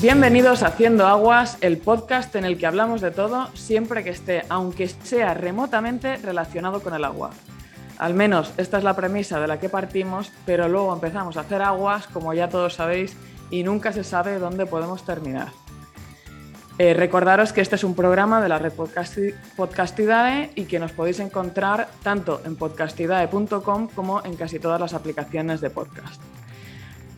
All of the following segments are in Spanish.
Bienvenidos a Haciendo Aguas, el podcast en el que hablamos de todo siempre que esté, aunque sea remotamente, relacionado con el agua. Al menos esta es la premisa de la que partimos, pero luego empezamos a hacer aguas, como ya todos sabéis, y nunca se sabe dónde podemos terminar. Eh, recordaros que este es un programa de la red Podcastidae y que nos podéis encontrar tanto en podcastidae.com como en casi todas las aplicaciones de podcast.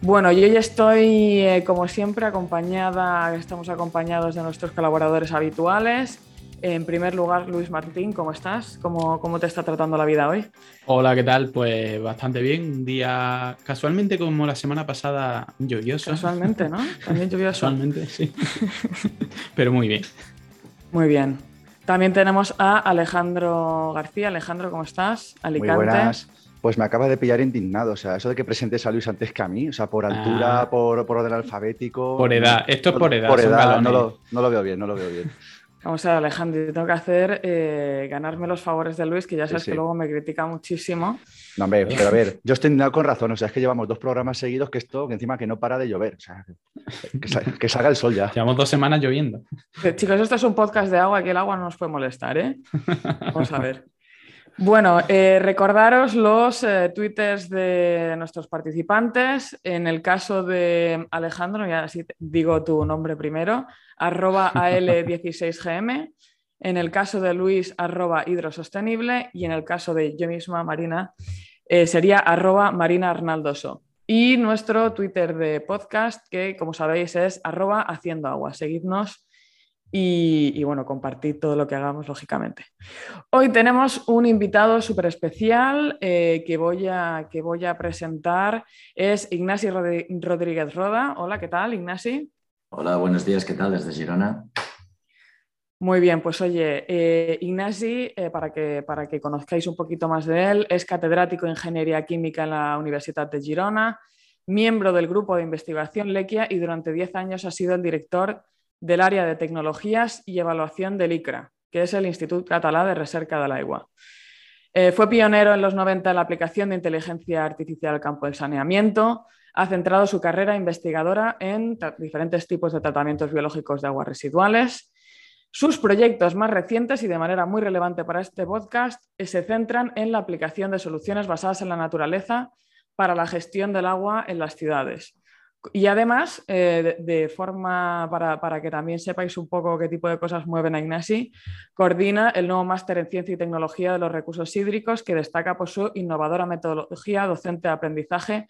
Bueno, yo hoy estoy, eh, como siempre, acompañada, estamos acompañados de nuestros colaboradores habituales. En primer lugar, Luis Martín, ¿cómo estás? ¿Cómo, ¿Cómo, te está tratando la vida hoy? Hola, ¿qué tal? Pues bastante bien. Un día casualmente como la semana pasada lluvioso. Casualmente, ¿no? También lluvioso. Casualmente, sí. Pero muy bien. Muy bien. También tenemos a Alejandro García. Alejandro, ¿cómo estás? Alicante. Muy buenas. Pues me acaba de pillar indignado, o sea, eso de que presentes a Luis antes que a mí, o sea, por altura, ah. por, por, orden alfabético. Por edad, esto es por edad. Por edad, no lo, no lo, veo bien, no lo veo bien. Vamos a ver, Alejandro, tengo que hacer eh, ganarme los favores de Luis, que ya sabes que luego me critica muchísimo. No, hombre, pero a ver, yo estoy indignado con razón, o sea, es que llevamos dos programas seguidos que esto, que encima que no para de llover, o sea, que, salga el sol ya. Llevamos dos semanas lloviendo. Eh, chicos, esto es un podcast de agua, que el agua no nos puede molestar, ¿eh? Vamos a ver. Bueno, eh, recordaros los eh, twitters de nuestros participantes. En el caso de Alejandro, ya digo tu nombre primero, arroba AL16GM. En el caso de Luis, arroba hidrosostenible. Y en el caso de yo misma, Marina, eh, sería arroba Marina Arnaldoso. Y nuestro Twitter de podcast, que como sabéis es arroba haciendo agua. Seguidnos y, bueno, compartir todo lo que hagamos, lógicamente. Hoy tenemos un invitado súper especial eh, que, voy a, que voy a presentar. Es Ignasi Rodríguez Roda. Hola, ¿qué tal, Ignasi? Hola, buenos días, ¿qué tal desde Girona? Muy bien, pues oye, eh, Ignasi, eh, para, que, para que conozcáis un poquito más de él, es catedrático de Ingeniería Química en la Universidad de Girona, miembro del grupo de investigación LEQUIA y durante 10 años ha sido el director del área de tecnologías y evaluación del ICRA, que es el Instituto Catalá de Recerca del Agua. Eh, fue pionero en los 90 en la aplicación de inteligencia artificial al campo del saneamiento. Ha centrado su carrera investigadora en diferentes tipos de tratamientos biológicos de aguas residuales. Sus proyectos más recientes y de manera muy relevante para este podcast eh, se centran en la aplicación de soluciones basadas en la naturaleza para la gestión del agua en las ciudades. Y además, eh, de, forma para, que también sepáis un poco qué tipo de cosas mueven a Ignasi, coordina el nuevo máster en Ciencia y Tecnología de los Recursos Hídricos que destaca por su innovadora metodología docente de aprendizaje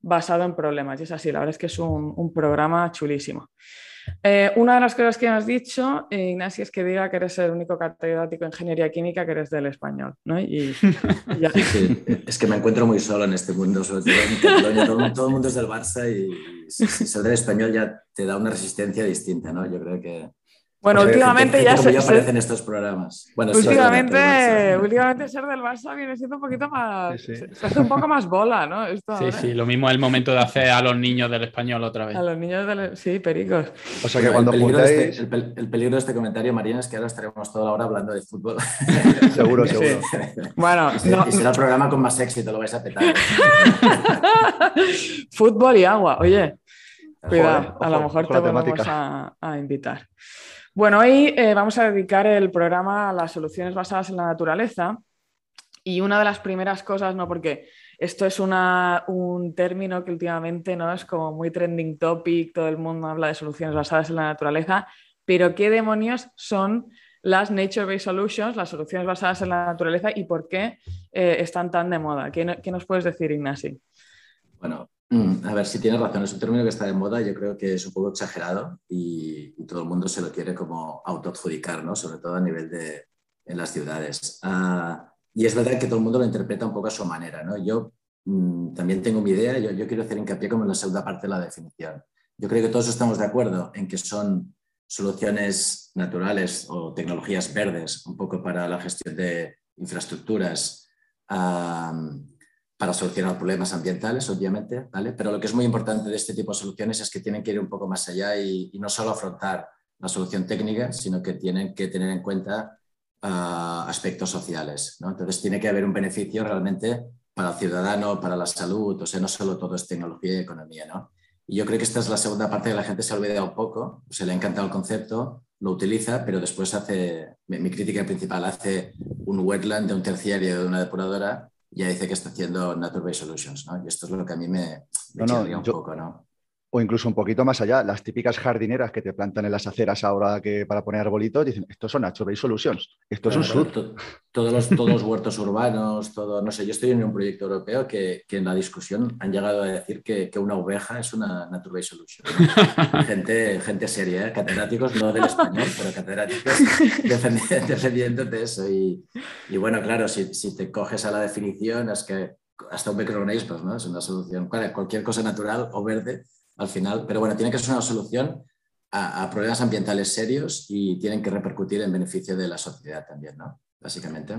basado en problemas. Y es así, la verdad es que es un programa chulísimo. Eh, una de las cosas que has dicho, eh, Ignacio, es que diga que eres el único catedrático de ingeniería química que eres del español. ¿no? Y, Es que me encuentro muy solo en este mundo, sobre todo el mundo es del Barça y si, ser del español ya te da una resistencia distinta. ¿no? Yo creo que bueno, últimamente ya se, aparecen estos programas. Bueno, últimamente, últimamente ser del Barça viene siendo un poquito más. Se hace un poco más bola, ¿no? sí, sí, lo mismo es el momento de hacer a los niños del español otra vez. A los niños del. Sí, pericos. O sea que cuando el peligro, de este, el, peligro de este comentario, Marina, es que ahora estaremos toda la hora hablando de fútbol. seguro, seguro. Bueno, no. y será el programa con más éxito, lo vais a petar. fútbol y agua, oye. Cuidado, a lo mejor te vamos a, a invitar. Bueno, hoy eh, vamos a dedicar el programa a las soluciones basadas en la naturaleza y una de las primeras cosas, ¿no? Porque esto es un término que últimamente ¿no? es como muy trending topic, todo el mundo habla de soluciones basadas en la naturaleza, pero ¿qué demonios son las Nature-Based Solutions, las soluciones basadas en la naturaleza y por qué eh, están tan de moda? ¿Qué, ¿Qué, nos puedes decir, Ignasi? Bueno, a ver, si tienes razón, es un término que está de moda, yo creo que es un poco exagerado y, todo el mundo se lo quiere como autoadjudicar, ¿no? sobre todo a nivel de en las ciudades. Ah, y es verdad que todo el mundo lo interpreta un poco a su manera. ¿no? Yo mm, también tengo mi idea, yo, yo, quiero hacer hincapié como en la segunda parte de la definición. Yo creo que todos estamos de acuerdo en que son soluciones naturales o tecnologías verdes, un poco para la gestión de infraestructuras. Ah, para solucionar problemas ambientales, obviamente, ¿vale? Pero lo que es muy importante de este tipo de soluciones es que tienen que ir un poco más allá y, no solo afrontar la solución técnica, sino que tienen que tener en cuenta ah, aspectos sociales, ¿no? Entonces tiene que haber un beneficio realmente para el ciudadano, para la salud, o sea, no solo todo es tecnología y economía, ¿no? Y yo creo que esta es la segunda parte que la gente se ha olvidado un poco, se le ha encantado el concepto, lo utiliza, pero después hace, mi, crítica principal, hace un wetland de un terciario de una depuradora y ya dice que está haciendo Nature Based Solutions, ¿no? Y esto es lo que a mí me, me un poco, ¿no? O incluso un poquito más allá, las típicas jardineras que te plantan en las aceras ahora que para poner arbolitos, dicen, estos son Nature Solutions, esto es un sur. todos, los, todos los huertos urbanos, todo, no sé, yo estoy en un proyecto europeo que, que en la discusión han llegado a decir que, que una oveja es una Nature Solution. gente, gente seria, ¿eh? catedráticos, no del español, pero catedráticos defendiendo, de eso. Y, y, bueno, claro, si, si te coges a la definición, es que hasta un microorganismo, ¿no? Es una solución. Cualquier cosa natural o verde al final, pero bueno, tiene que ser una solución a, problemas ambientales serios y tienen que repercutir en beneficio de la sociedad también, ¿no? Básicamente.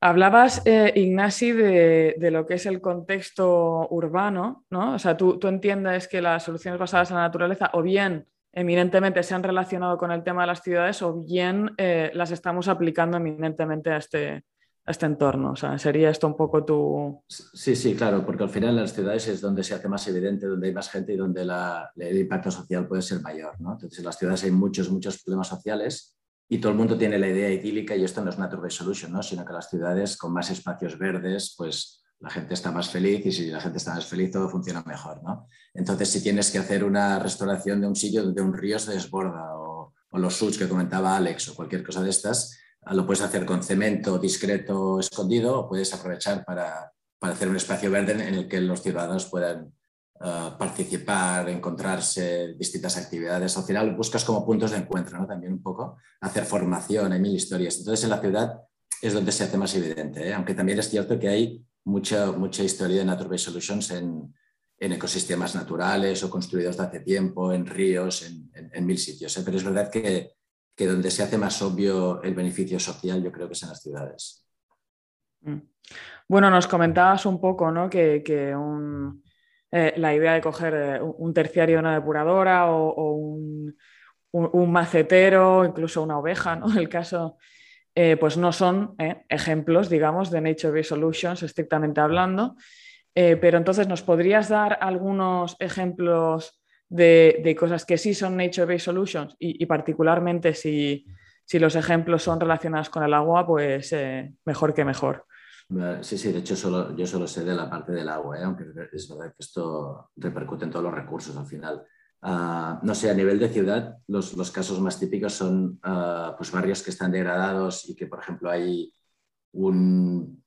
Hablabas, eh, Ignasi, de, lo que es el contexto urbano, ¿no? O sea, tú, tú entiendes que las soluciones basadas en la naturaleza o bien eminentemente se han relacionado con el tema de las ciudades o bien eh, las estamos aplicando eminentemente a este, este entorno. O sea, ¿sería esto un poco tu...? Sí, sí, claro, porque al final en las ciudades es donde se hace más evidente, donde hay más gente y donde el impacto social puede ser mayor. ¿no? Entonces, en las ciudades hay muchos, muchos problemas sociales y todo el mundo tiene la idea idílica y esto no es Nature Solution, ¿no? sino que las ciudades con más espacios verdes, pues la gente está más feliz y si la gente está más feliz todo funciona mejor. ¿no? Entonces, si tienes que hacer una restauración de un sitio donde un río se desborda o, o los suits que comentaba Alex o cualquier cosa de estas, lo puedes hacer con cemento discreto escondido o puedes aprovechar para, para hacer un espacio verde en el que los ciudadanos puedan eh, participar, encontrarse, distintas actividades. Al final buscas como puntos de encuentro, ¿no? También un poco, hacer formación, hay mil historias. Entonces en la ciudad es donde se hace más evidente, ¿eh? aunque también es cierto que hay mucha, mucha historia de Nature Based Solutions en, en ecosistemas naturales o construidos de hace tiempo, en ríos, en, en, mil sitios. ¿eh? Pero es verdad que que donde se hace más obvio el beneficio social, yo creo que es en las ciudades. Mm. Bueno, nos comentabas un poco ¿no? que, eh, la idea de coger eh, un terciario una depuradora o, un, macetero, incluso una oveja, ¿no? el caso, eh, pues no son ejemplos, digamos, de Nature-Based Solutions, estrictamente hablando. pero entonces, ¿nos podrías dar algunos ejemplos de, cosas que sí son nature-based solutions y, particularmente si, los ejemplos son relacionados con el agua, pues eh, mejor que mejor. Sí, sí, de hecho solo, yo solo sé de la parte del agua, ¿eh? aunque es verdad que esto repercute en todos los recursos al final. Ah, no sé, a nivel de ciudad, los, casos más típicos son ah, pues barrios que están degradados y que, por ejemplo, hay un,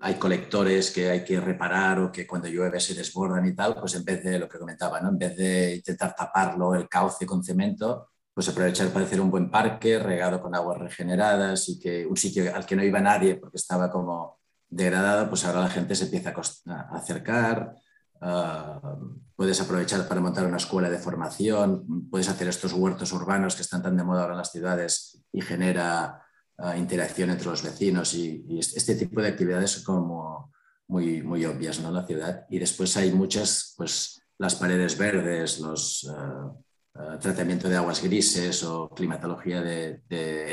hay colectores que hay que reparar o que cuando llueve se desbordan y tal, pues en vez de lo que comentaba, ¿no? en vez de intentar taparlo el cauce con cemento, pues aprovechar para hacer un buen parque regado con aguas regeneradas y que un sitio al que no iba nadie porque estaba como degradado, pues ahora la gente se empieza a acercar. Ah, puedes aprovechar para montar una escuela de formación, puedes hacer estos huertos urbanos que están tan de moda ahora en las ciudades y genera interacción entre los vecinos y, este tipo de actividades son como muy, muy obvias ¿no? en la ciudad. Y después hay muchas, pues las paredes verdes, los uh, tratamiento de aguas grises o climatología de,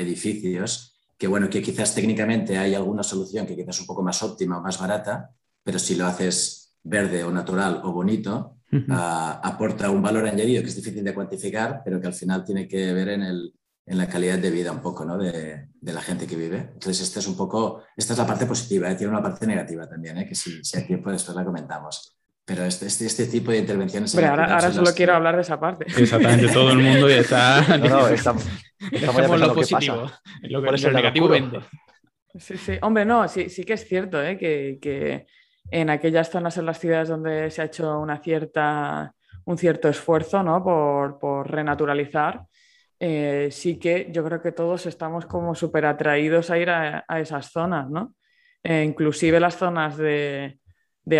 edificios, que bueno, que quizás técnicamente hay alguna solución que quizás es un poco más óptima o más barata, pero si lo haces verde o natural o bonito, aporta un valor añadido que es difícil de cuantificar, pero que al final tiene que ver en el, en la calidad de vida un poco ¿no? de, de, la gente que vive. Entonces, esta es un poco, esta es la parte positiva, ¿eh? tiene una parte negativa también, ¿eh? que si, si aquí pues después la comentamos. Pero este, este, este tipo de intervenciones... Pero ahora, ahora solo quiero hablar de esa parte. Exactamente, todo el mundo ya está... No, no, estamos, estamos lo positivo, lo, que, lo negativo vende. Sí, sí. Hombre, no, sí, sí que es cierto ¿eh? que, que en aquellas zonas en las ciudades donde se ha hecho una cierta, un cierto esfuerzo ¿no? por, por renaturalizar, eh, sí que yo creo que todos estamos como súper atraídos a ir a, esas zonas, ¿no? Eh, inclusive las zonas de,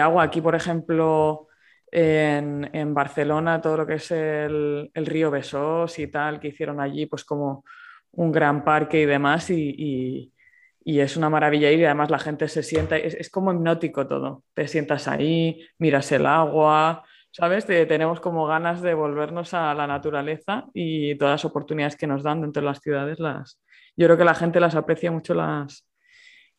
agua. Aquí, por ejemplo, en, Barcelona, todo lo que es el, río Besós y tal, que hicieron allí, pues como un gran parque y demás, y, es una maravilla ir y además la gente se sienta, es, es como hipnótico todo. Te sientas ahí, miras el agua, ¿sabes? tenemos como ganas de volvernos a la naturaleza y todas las oportunidades que nos dan dentro de las ciudades, las, yo creo que la gente las aprecia mucho las,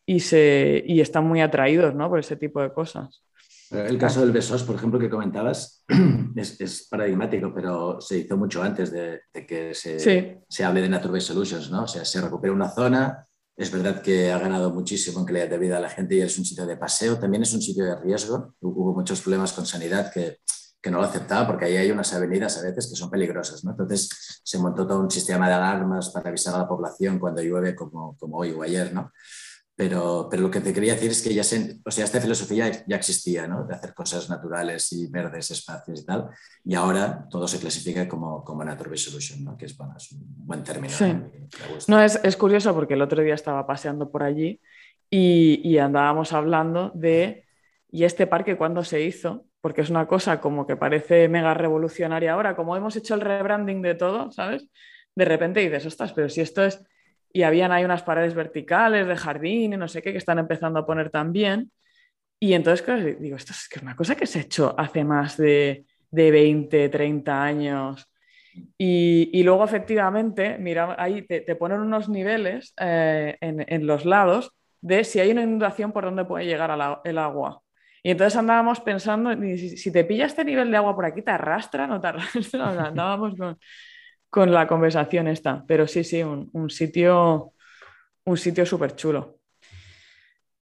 y, se, y están muy atraídos ¿no? por ese tipo de cosas. El caso del Besos, por ejemplo, que comentabas, es, paradigmático, pero se hizo mucho antes de, que se, se, hable de Nature Based Solutions, ¿no? O sea, se recupera una zona, es verdad que ha ganado muchísimo en calidad de vida a la gente y es un sitio de paseo, también es un sitio de riesgo. Hubo muchos problemas con sanidad que, que no lo aceptaba porque ahí hay unas avenidas a veces que son peligrosas, ¿no? Entonces se montó todo un sistema de alarmas para avisar a la población cuando llueve como, como hoy o ayer, ¿no? Pero, pero, lo que te quería decir es que ya o sea, esta filosofía ya existía, ¿no? De hacer cosas naturales y verdes, espacios y tal. Y ahora todo se clasifica como, como Nature Solution, ¿no? Que es, bueno, es un buen término. Sí. ¿no? es, es, curioso porque el otro día estaba paseando por allí y, y andábamos hablando de, ¿y este parque cuándo se hizo? Porque es una cosa como que parece mega revolucionaria ahora, como hemos hecho el rebranding de todo, ¿sabes? De repente dices, ostras, pero si esto es y habían ahí unas paredes verticales de jardín y no sé qué que están empezando a poner también. Y entonces, digo, esto es que una cosa que se ha hecho hace más de, de 20, 30 años. Y, y luego, efectivamente, mira, ahí te, te ponen unos niveles eh, en, en, los lados de si hay una inundación, por dónde puede llegar el agua. Y entonces andábamos pensando, si, te pilla este nivel de agua por aquí, ¿te arrastra? ¿No te arrastra? Andábamos con, con la conversación esta. Pero sí, sí, un, sitio un sitio súper chulo.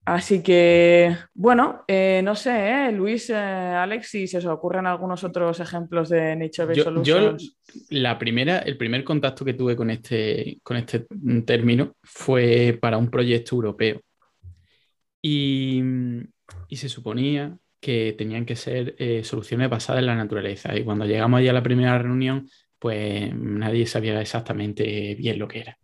Así que, bueno, eh, no sé, ¿eh? Luis, eh, Alex, si se os ocurren algunos otros ejemplos de Nature Based Solutions. Yo, la primera, el primer contacto que tuve con este, con este término fue para un proyecto europeo. Y, y se suponía que tenían que ser soluciones basadas en la naturaleza. Y cuando llegamos allá a la primera reunión, pues nadie sabía exactamente bien lo que era.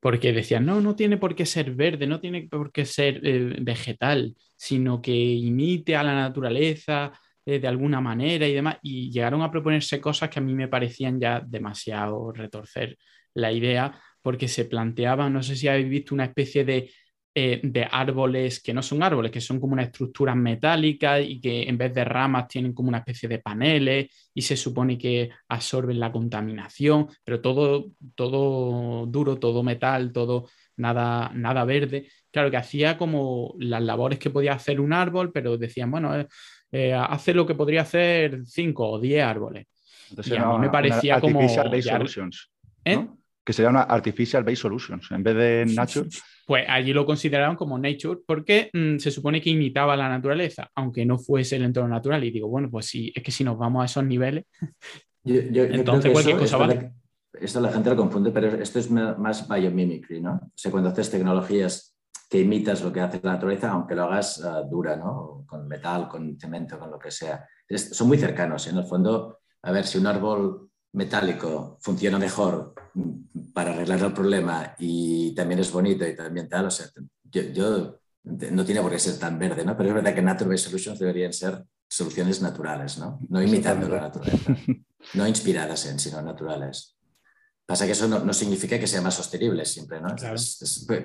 Porque decían, no, no tiene por qué ser verde, no tiene por qué ser eh, vegetal, sino que imite a la naturaleza eh, de alguna manera y demás. Y llegaron a proponerse cosas que a mí me parecían ya demasiado retorcer la idea, porque se planteaban, no sé si habéis visto una especie de eh, de árboles que no son árboles, que son como una estructura metálica y que en vez de ramas tienen como una especie de paneles y se supone que absorben la contaminación, pero todo, todo duro, todo metal, todo nada, nada verde. Claro que hacía como las labores que podía hacer un árbol, pero decían, bueno, eh, eh, hace lo que podría hacer cinco o diez árboles. Entonces, y a mí me parecía como... Que sería una Artificial Based Solutions en vez de Nature. Pues allí lo consideraron como nature porque mm, se supone que imitaba la naturaleza, aunque no fuese el entorno natural. Y digo, bueno, pues sí, es que si nos vamos a esos niveles, entonces cualquier cosa vale. esto la gente lo confunde, pero esto es más biomimicry, ¿no? O sea, cuando haces tecnologías que imitas lo que hace la naturaleza, aunque lo hagas uh, dura, ¿no? Con metal, con cemento, con lo que sea. son muy cercanos. ¿eh? En el fondo, a ver, si un árbol metálico funciona mejor para arreglar el problema y también es bonito y también tal, o sea, yo, no tiene por qué ser tan verde, ¿no? Pero es verdad que Nature Based Solutions deberían ser soluciones naturales, ¿no? No imitando la naturaleza, no inspiradas en, sino naturales. Pasa que eso no, significa que sea más sostenible siempre, ¿no?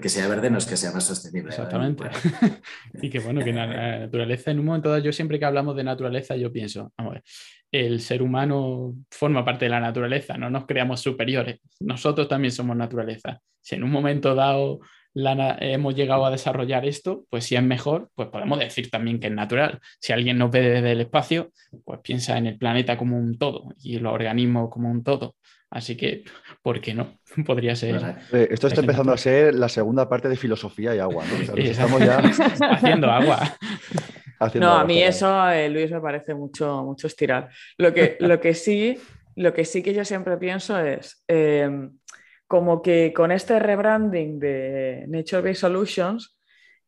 que sea verde no es que sea más sostenible. Exactamente. y que bueno, que la naturaleza, en un momento dado, yo siempre que hablamos de naturaleza, yo pienso, vamos a ver, el ser humano forma parte de la naturaleza, no nos creamos superiores, nosotros también somos naturaleza. Si en un momento dado hemos llegado a desarrollar esto, pues si es mejor, pues podemos decir también que es natural. Si alguien nos ve desde el espacio, pues piensa en el planeta como un todo y los organismos como un todo. Así que, ¿por qué no? Podría ser. Eh, esto está empezando a ser la segunda parte de filosofía y agua. ¿no? estamos ya haciendo agua. no, a mí eso, eh, Luis, me parece mucho, mucho estirar. Lo que, lo, que sí, lo que sí que yo siempre pienso es eh, como que con este rebranding de Nature Based Solutions,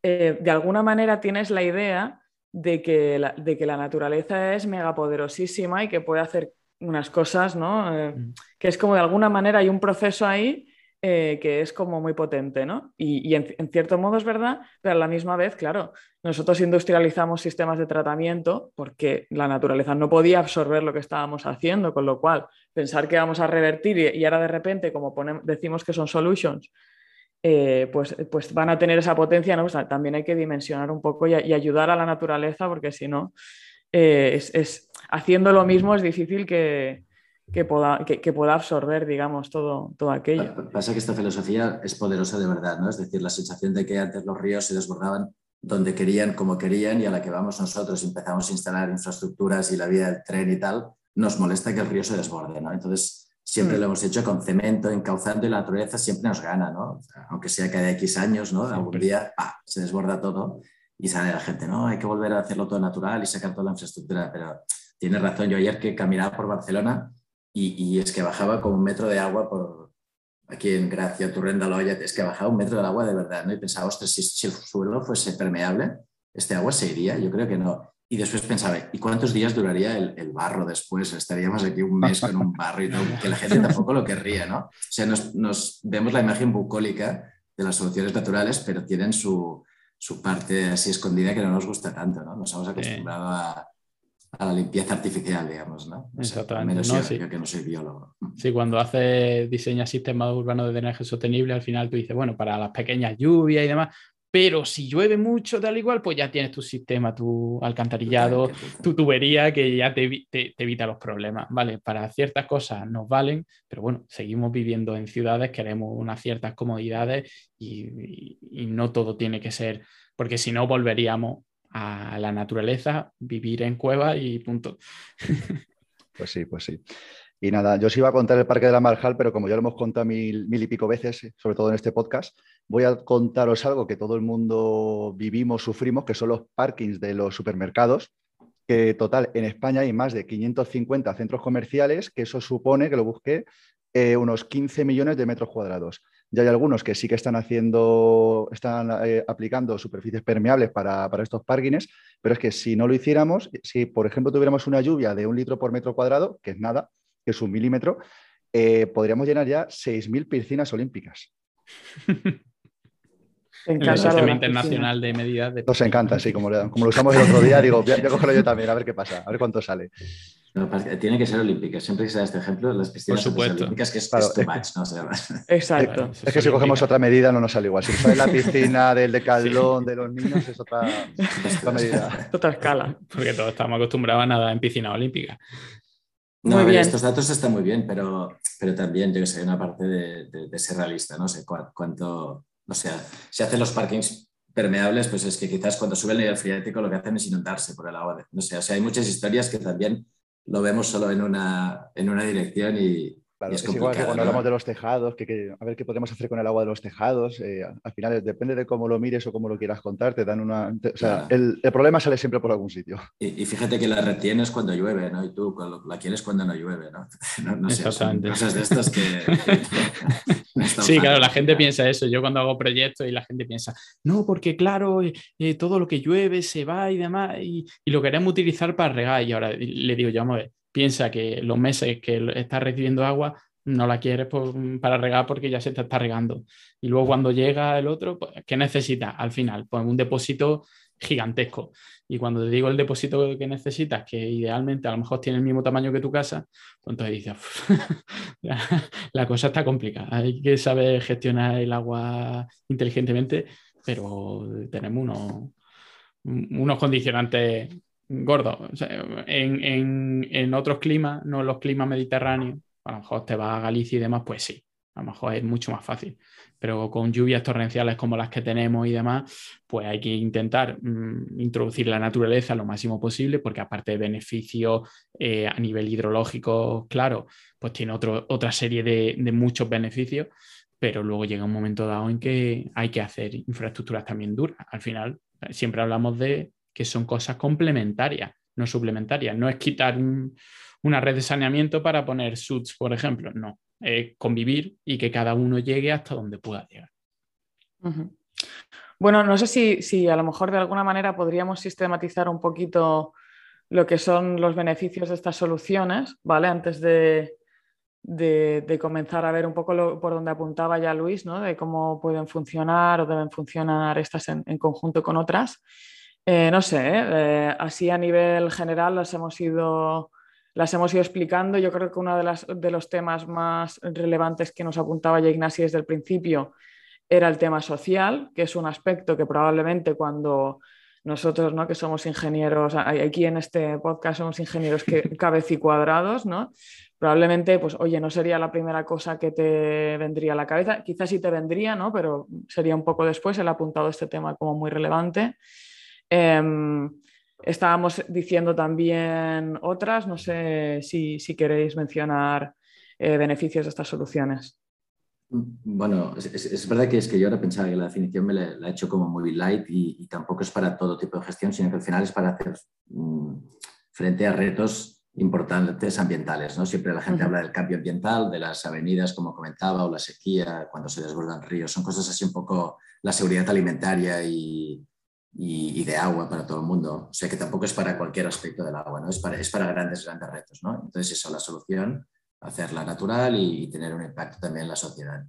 de alguna manera tienes la idea de que la, de que la naturaleza es megapoderosísima y que puede hacer unas cosas, ¿no? Eh, mm. que es como de alguna manera hay un proceso ahí eh, que es como muy potente, ¿no? Y, en, cierto modo es verdad, pero a la misma vez, claro, nosotros industrializamos sistemas de tratamiento porque la naturaleza no podía absorber lo que estábamos haciendo, con lo cual pensar que vamos a revertir y, ahora de repente, como decimos que son solutions, eh, pues, pues van a tener esa potencia, ¿no? también hay que dimensionar un poco y, ayudar a la naturaleza porque si no, es haciendo lo mismo es difícil que, pueda, que, pueda, absorber, digamos, todo, todo aquello. Pasa que esta filosofía es poderosa de verdad, ¿no? Es decir, la sensación de que antes los ríos se desbordaban donde querían, como querían, y a la que vamos nosotros, empezamos a instalar infraestructuras y la vía del tren y tal, nos molesta que el río se desborde, ¿no? Entonces, siempre mm. lo hemos hecho con cemento, encauzando y la naturaleza siempre nos gana, ¿no? Aunque sea cada X años, ¿no? Algún día se desborda todo y sale la gente, no, hay que volver a hacerlo todo natural y sacar toda la infraestructura, pero tiene razón, yo ayer que caminaba por Barcelona y, es que bajaba como un metro de agua por aquí en Gracia, Loya, es que bajaba un metro de agua de verdad, ¿no? Y pensaba, ostras, si, si el suelo fuese permeable, este agua se iría, yo creo que no. Y después pensaba, ¿y cuántos días duraría el, barro después? Estaríamos aquí un mes con un barro y todo, que la gente tampoco lo querría, ¿no? O sea, nos, vemos la imagen bucólica de las soluciones naturales, pero tienen su, su, parte así escondida que no nos gusta tanto, ¿no? Nos hemos acostumbrado a, a, la limpieza artificial, digamos, ¿no? Exactamente. no, sí. yo que no soy biólogo. Sí, cuando haces, diseñas sistemas urbanos de drenaje sostenible, al final tú dices, bueno, para las pequeñas lluvias y demás, pero si llueve mucho, tal igual, pues ya tienes tu sistema, tu alcantarillado, tu tubería que ya te, evita los problemas. Vale, para ciertas cosas nos valen, pero bueno, seguimos viviendo en ciudades, queremos unas ciertas comodidades y, no todo tiene que ser, porque si no volveríamos a la naturaleza, vivir en cuevas y punto. Pues sí, pues sí. Y nada, yo os iba a contar el Parque de la Marjal, pero como ya lo hemos contado mil, y pico veces, sobre todo en este podcast, voy a contaros algo que todo el mundo vivimos, sufrimos, que son los parkings de los supermercados, que total, en España hay más de 550 centros comerciales, que eso supone, que lo busqué, eh, unos 15 millones de metros cuadrados. Ya hay algunos que sí que están haciendo, están eh, aplicando superficies permeables para, estos parkings, pero es que si no lo hiciéramos, si por ejemplo tuviéramos una lluvia de un litro por metro cuadrado, que es nada, que es un milímetro, eh, podríamos llenar ya 6.000 piscinas olímpicas. En el Sistema Internacional de Medidas. De... Nos encanta, sí, como, lo usamos el otro día, digo, voy a, cogerlo yo también, a ver qué pasa, a ver cuánto sale. tiene que ser olímpica. Siempre que se da este ejemplo, las piscinas olímpicas, que es, claro, too much, ¿no? Exacto. Es que si cogemos otra medida no nos sale igual. Si sale la piscina del decalón de los niños es otra, otra medida. Otra escala. Porque todos estamos acostumbrados a nada en piscina olímpica. No, a ver, estos datos están muy bien, pero, pero también yo que sé, hay una parte de, ser realista, no sé cuánto, o sea, si hacen los parkings permeables, pues es que quizás cuando sube el nivel freático lo que hacen es inundarse por el agua. no sé, o sea, hay muchas historias que también lo vemos solo en una, en una dirección y, es, igual que cuando hablamos de los tejados, que, a ver qué podemos hacer con el agua de los tejados. Eh, al final, depende de cómo lo mires o cómo lo quieras contar, te dan una. o sea, el, problema sale siempre por algún sitio. Y, fíjate que la retienes cuando llueve, ¿no? Y tú la quieres cuando no llueve, ¿no? no, sé, cosas de estas que. sí, claro, la gente piensa eso. Yo cuando hago proyectos y la gente piensa, no, porque claro, eh, eh, todo lo que llueve se va y demás, y, y, lo queremos utilizar para regar. Y ahora le digo, yo, vamos a ver piensa que los meses que está recibiendo agua no la quieres para regar porque ya se te está regando. Y luego cuando llega el otro, pues, ¿qué necesita al final? Pues un depósito gigantesco. Y cuando te digo el depósito que necesitas, que idealmente a lo mejor tiene el mismo tamaño que tu casa, pues entonces dices, la cosa está complicada. Hay que saber gestionar el agua inteligentemente, pero tenemos unos, unos condicionantes gordo. en, otros climas, no los climas mediterráneos, a lo mejor te vas a Galicia y demás, pues sí, a lo mejor es mucho más fácil. Pero con lluvias torrenciales como las que tenemos y demás, pues hay que intentar mm, introducir la naturaleza lo máximo posible, porque aparte de beneficios eh, a nivel hidrológico, claro, pues tiene otro, otra serie de, de muchos beneficios, pero luego llega un momento dado en que hay que hacer infraestructuras también duras. Al final, siempre hablamos de que son cosas complementarias, no suplementarias. No es quitar una red de saneamiento para poner suits, por ejemplo, no. Es convivir y que cada uno llegue hasta donde pueda llegar. Bueno, no sé si, si, a lo mejor de alguna manera podríamos sistematizar un poquito lo que son los beneficios de estas soluciones, ¿vale? Antes de, de, comenzar a ver un poco por donde apuntaba ya Luis, ¿no? De cómo pueden funcionar o deben funcionar estas en conjunto con otras. Eh, no sé, eh, así a nivel general las hemos ido, las hemos ido explicando. Yo creo que uno de, de los temas más relevantes que nos apuntaba ya Ignasi desde el principio era el tema social, que es un aspecto que probablemente cuando nosotros, ¿no? que somos ingenieros, aquí en este podcast somos ingenieros que y cuadrados, ¿no? probablemente, pues, oye, no sería la primera cosa que te vendría a la cabeza, quizás sí te vendría, ¿no? pero sería un poco después, él ha apuntado este tema como muy relevante. Em, estábamos diciendo también otras, no sé si, queréis mencionar eh, beneficios de estas soluciones. Bueno, es, verdad que es que yo ahora pensaba que la definición me la, he hecho como muy light y, tampoco es para todo tipo de gestión, sino que al final es para hacer mm, frente a retos importantes ambientales. ¿no? Siempre la gente habla del cambio ambiental, de las avenidas, como comentaba, o la sequía, cuando se desbordan ríos. Son cosas así un poco la seguridad alimentaria y, y, de agua para todo el mundo. O sea que tampoco es para cualquier aspecto del agua, ¿no? es, para, es para grandes, grandes retos. ¿no? Entonces, eso, la solución hacerla natural y, tener un impacto también en la sociedad.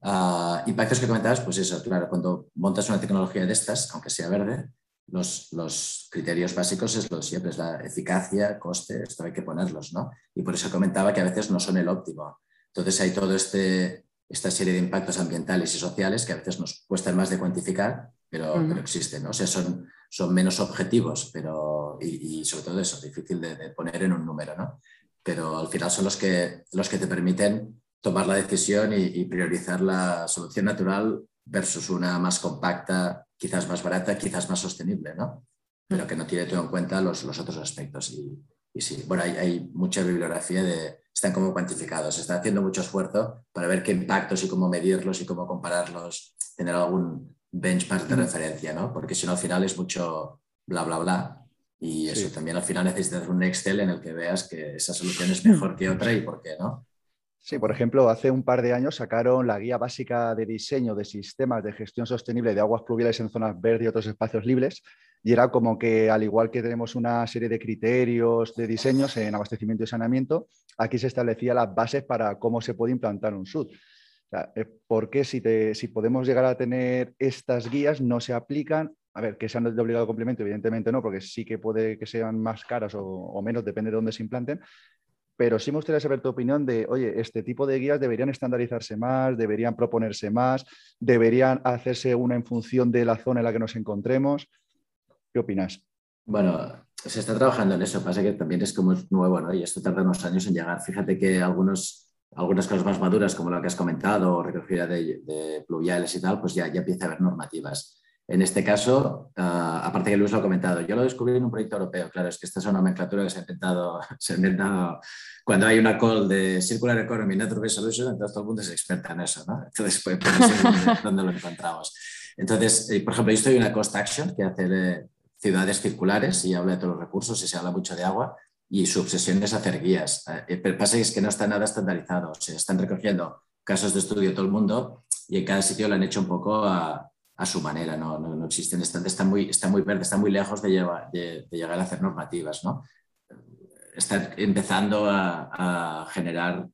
Uh, impactos que comentabas, pues eso, claro, cuando montas una tecnología de estas, aunque sea verde, los, los criterios básicos es lo siempre, es la eficacia, coste, esto hay que ponerlos, ¿no? Y por eso comentaba que a veces no son el óptimo. Entonces hay todo este, esta serie de impactos ambientales y sociales que a veces nos cuestan más de cuantificar, pero, pero existen, ¿no? O sea, son, son menos objetivos, pero, y, sobre todo eso, difícil de, de, poner en un número, ¿no? pero al final son los que, los que te permiten tomar la decisión y, priorizar la solución natural versus una más compacta, quizás más barata, quizás más sostenible, ¿no? Pero que no tiene todo en cuenta los, los otros aspectos. Y, y sí, bueno, hay, hay, mucha bibliografía de, están como cuantificados, se está haciendo mucho esfuerzo para ver qué impactos y cómo medirlos y cómo compararlos, tener algún benchmark de referencia, ¿no? Porque si no, al final es mucho bla, bla, bla, y eso también al final necesitas un Excel en el que veas que esa solución es mejor que otra y por qué no. Sí, por ejemplo, hace un par de años sacaron la guía básica de diseño de sistemas de gestión sostenible de aguas pluviales en zonas verdes y otros espacios libres. Y era como que, al igual que tenemos una serie de criterios de diseños en abastecimiento y saneamiento, aquí se establecían las bases para cómo se puede implantar un SUD. ¿Por qué si, podemos llegar a tener estas guías no se aplican a ver, que sean de obligado complemento, evidentemente no, porque sí que puede que sean más caras o, menos, depende de dónde se implanten. Pero sí me gustaría saber tu opinión de, oye, este tipo de guías deberían estandarizarse más, deberían proponerse más, deberían hacerse una en función de la zona en la que nos encontremos. ¿Qué opinas? Bueno, se está trabajando en eso, pasa que también es como nuevo, ¿no? Y esto tarda unos años en llegar. Fíjate que algunos, algunas cosas más maduras, como lo que has comentado, recogida de, de pluviales y tal, pues ya, ya empieza a haber normativas. En este caso, ah, aparte que Luis lo ha comentado, yo lo descubrí en un proyecto europeo. Claro, es que esta es una nomenclatura que se ha inventado, se ha inventado cuando hay una call de Circular Economy Network Solution, entonces todo el mundo es experta en eso, ¿no? Entonces, pues, por eso es donde lo encontramos. Entonces, eh, por ejemplo, yo estoy en una Cost Action que hace de ciudades circulares y habla de todos los recursos y se habla mucho de agua y su obsesión es hacer guías. Eh, pero pasa que es que no está nada estandarizado, o sea, están recogiendo casos de estudio todo el mundo y en cada sitio lo han hecho un poco a, a su manera, no, no, no existen, están, muy, está muy verde, está muy lejos de, de, llegar a hacer normativas, ¿no? Están empezando a, generar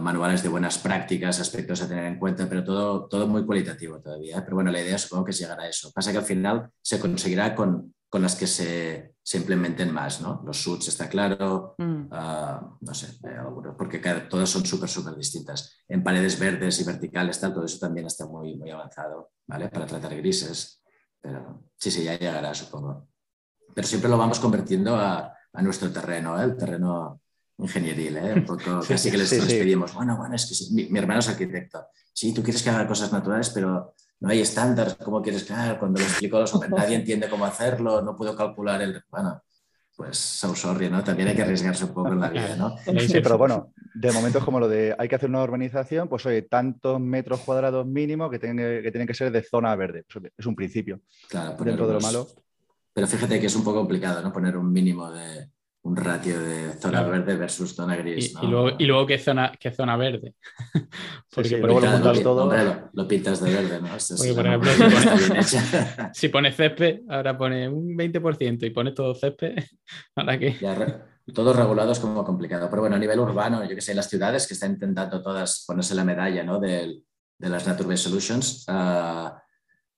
manuales de buenas prácticas, aspectos a tener en cuenta, pero todo, todo muy cualitativo todavía. ¿eh? Pero bueno, la idea supongo que es llegar a eso. Pasa que al final se conseguirá con, con las que se, se, implementen más, ¿no? Los SUTs está claro, mm. ah, no sé, porque todas son súper, súper distintas. En paredes verdes y verticales, tal, todo eso también está muy, muy avanzado, ¿vale? Para tratar grises. Pero sí, sí, ya llegará, supongo. Pero siempre lo vamos convirtiendo a, a nuestro terreno, ¿eh? el terreno ingenieril, ¿eh? Un poco, casi que les, pedimos, bueno, bueno, es que mi, mi, hermano es arquitecto. Sí, tú quieres que haga cosas naturales, pero no hay estándares, ¿cómo quieres que Cuando lo explico a los nadie entiende cómo hacerlo, no puedo calcular el... Bueno, pues so sorry, ¿no? También hay que arriesgarse un poco en la vida, ¿no? Sí, pero bueno, de momento es como lo de hay que hacer una urbanización, pues oye, tantos metros cuadrados mínimo que tienen que, tienen que ser de zona verde. Es un principio. Claro, dentro de lo malo. Pero fíjate que es un poco complicado, ¿no? Poner un mínimo de, un ratio de zona verde versus zona gris. Y, luego, y luego, ¿qué zona, qué zona verde? Porque luego lo, todo... lo, pintas de verde, ¿no? por ejemplo, si, pones, césped, ahora pone un 20% y pones todo césped, ¿ahora qué? todos regulados como complicado. Pero bueno, a nivel urbano, yo que sé, las ciudades que están intentando todas ponerse la medalla ¿no? de, de las Nature Solutions, uh,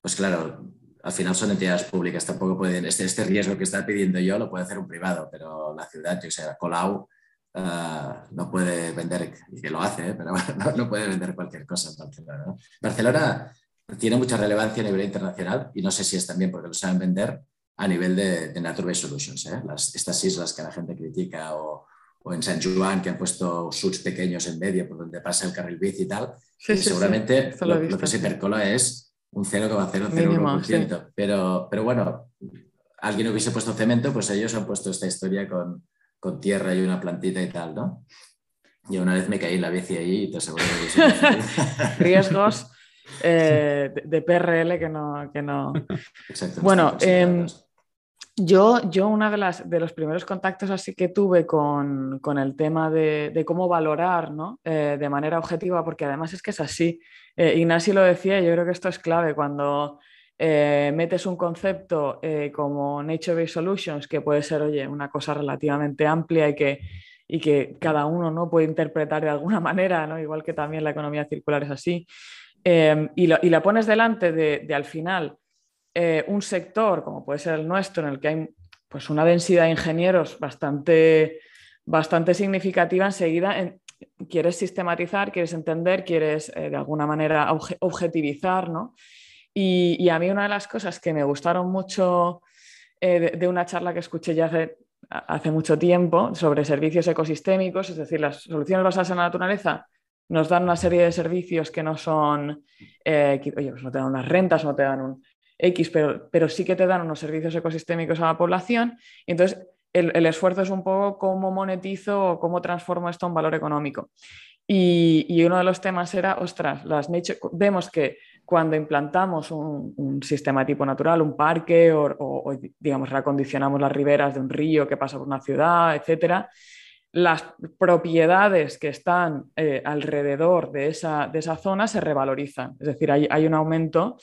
pues claro, al final son entidades públicas, tampoco pueden, este, este riesgo que está pidiendo yo lo puede hacer un privado, pero la ciudad, yo sé, Colau, uh, no puede vender, y que lo hace, ¿eh? pero no, puede vender cualquier cosa en Barcelona. Barcelona tiene mucha relevancia a nivel internacional y no sé si es también porque lo saben vender, a nivel de, de Nature Based Solutions. ¿eh? Las, estas islas que la gente critica o, o en San Juan que han puesto suits pequeños en medio por donde pasa el carril bici y tal. y seguramente lo, lo, que se percola es un 0,001%. Pero, pero bueno, alguien hubiese puesto cemento, pues ellos han puesto esta historia con, con tierra y una plantita y tal, ¿no? Y una vez me caí en la bici ahí y te aseguro que... Riesgos eh, de, PRL que no... Que no... Exacto. Bueno, eh, yo, yo uno de, las, de los primeros contactos así que tuve con, con el tema de, de cómo valorar ¿no? eh, de manera objetiva, porque además es que es así. Eh, Ignacio lo decía, yo creo que esto es clave cuando eh, metes un concepto como Nature Based Solutions, que puede ser, oye, una cosa relativamente amplia y que, y que cada uno ¿no? puede interpretar de alguna manera, ¿no? igual que también la economía circular es así, em, y, lo, y, la pones delante de, de al final eh, un sector como puede ser el nuestro, en el que hay pues, una densidad de ingenieros bastante, bastante significativa, enseguida en, quieres sistematizar, quieres entender, quieres de alguna manera objetivizar, ¿no? Y, a mí una de las cosas que me gustaron mucho eh, de, una charla que escuché ya hace, hace, mucho tiempo sobre servicios ecosistémicos, es decir, las soluciones basadas en la naturaleza nos dan una serie de servicios que no son, eh, oye, pues no te dan unas rentas, no te dan un X, pero, pero sí que te dan unos servicios ecosistémicos a la población. Y entonces, el, el esfuerzo es un poco cómo monetizo o cómo transformo esto en valor económico. Y, y, uno de los temas era, ostras, las nature, vemos que cuando implantamos un, sistema tipo natural, un parque o, digamos, reacondicionamos las riberas de un río que pasa por una ciudad, etcétera, las propiedades que están eh, alrededor de esa, de esa, zona se revalorizan. Es decir, hay, hay un aumento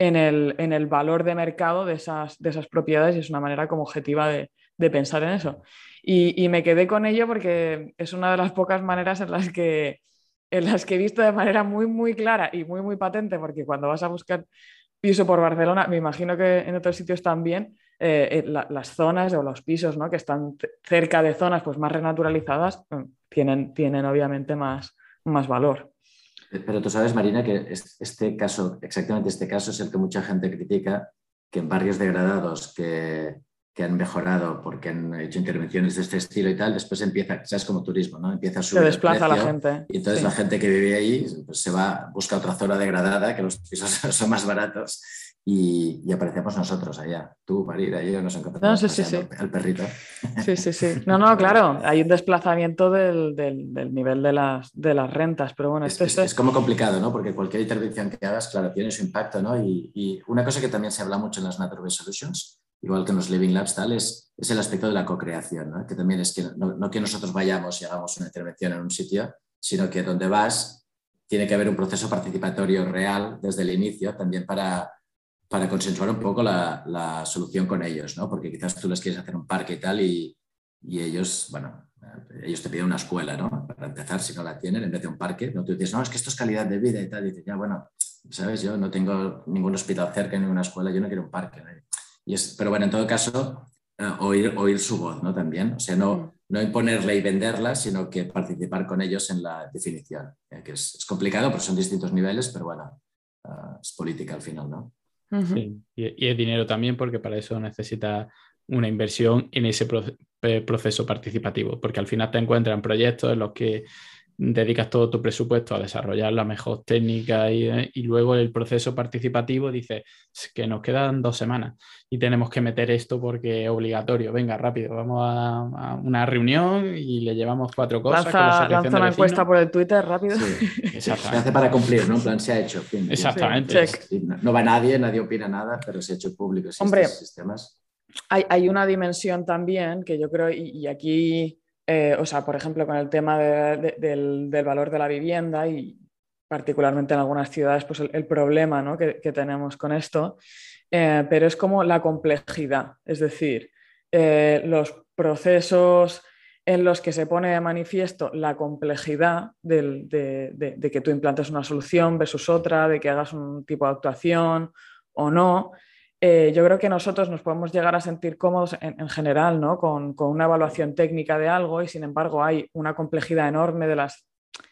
en el, en el, valor de mercado de esas, de esas propiedades y es una manera como objetiva de, de pensar en eso. Y, y, me quedé con ello porque es una de las pocas maneras en las que en las que he visto de manera muy, muy clara y muy, muy patente, porque cuando vas a buscar piso por Barcelona, me imagino que en otros sitios también, eh, la, las zonas o los pisos ¿no? que están cerca de zonas pues, más renaturalizadas mm, tienen, tienen obviamente más, más valor. Pero tú sabes, Marina, que este caso, exactamente este caso, es el que mucha gente critica, que en barrios degradados que, que han mejorado porque han hecho intervenciones de este estilo y tal, después empieza, ¿sabes? Como turismo, ¿no? Empieza a subir. Se desplaza el precio, la gente. Y entonces sí. la gente que vive ahí pues, se va, busca otra zona degradada, que los pisos son más baratos, y, y aparecemos nosotros allá. Tú, Marina, yo nos encontramos no, sí, sí, sí. el perrito. Sí, sí, sí. No, no, claro, hay un desplazamiento del, del, del nivel de las, de las rentas, pero bueno, es, esto es, es, como complicado, ¿no? Porque cualquier intervención que hagas, claro, tiene su impacto, ¿no? Y, y una cosa que también se habla mucho en las Nature Based Solutions igual que en los Living Labs, tal, es, es el aspecto de la co-creación, ¿no? que también es que no, no, que nosotros vayamos y hagamos una intervención en un sitio, sino que donde vas tiene que haber un proceso participatorio real desde el inicio también para, para consensuar un poco la, la, solución con ellos, ¿no? porque quizás tú les quieres hacer un parque y tal y, y ellos, bueno, ellos te piden una escuela, ¿no? Para empezar, si no la tienen, en vez de un parque, ¿no? Tú dices, no, es que esto es calidad de vida y tal, y dices, ya, bueno, ¿sabes? Yo no tengo ningún hospital cerca, ni una escuela, yo no quiero un parque. ¿no? Y es, pero bueno, en todo caso, uh, oír, oír su voz, ¿no? También, o sea, no, no imponerla y venderla, sino que participar con ellos en la definición, eh, que es, es, complicado porque son distintos niveles, pero bueno, uh, es política al final, ¿no? Sí. y, es dinero también porque para eso necesita una inversión en ese proceso participativo, porque al final te encuentras en proyectos en los que dedicas todo tu presupuesto a desarrollar la mejor técnica y, eh, y, luego el proceso participativo dice que nos quedan dos semanas y tenemos que meter esto porque es obligatorio. Venga, rápido, vamos a, a una reunión y le llevamos cuatro cosas. Lanza, lanza una encuesta por el Twitter rápido. Sí, se hace para cumplir, ¿no? En plan, se ha hecho. Fin, Exactamente. Sí, no, no, va nadie, nadie opina nada, pero se ha hecho público. Hombre, sistemas. Hay, hay, una dimensión también que yo creo, y, y aquí eh, o sea, por ejemplo, con el tema de, de, del, valor de la vivienda y particularmente en algunas ciudades, pues el, problema ¿no? que, tenemos con esto, eh, pero es como la complejidad, es decir, eh, los procesos en los que se pone de manifiesto la complejidad de, de, que tú implantes una solución versus otra, de que hagas un tipo de actuación o no, eh, yo creo que nosotros nos podemos llegar a sentir cómodos en, en general ¿no? con, con, una evaluación técnica de algo y sin embargo hay una complejidad enorme de las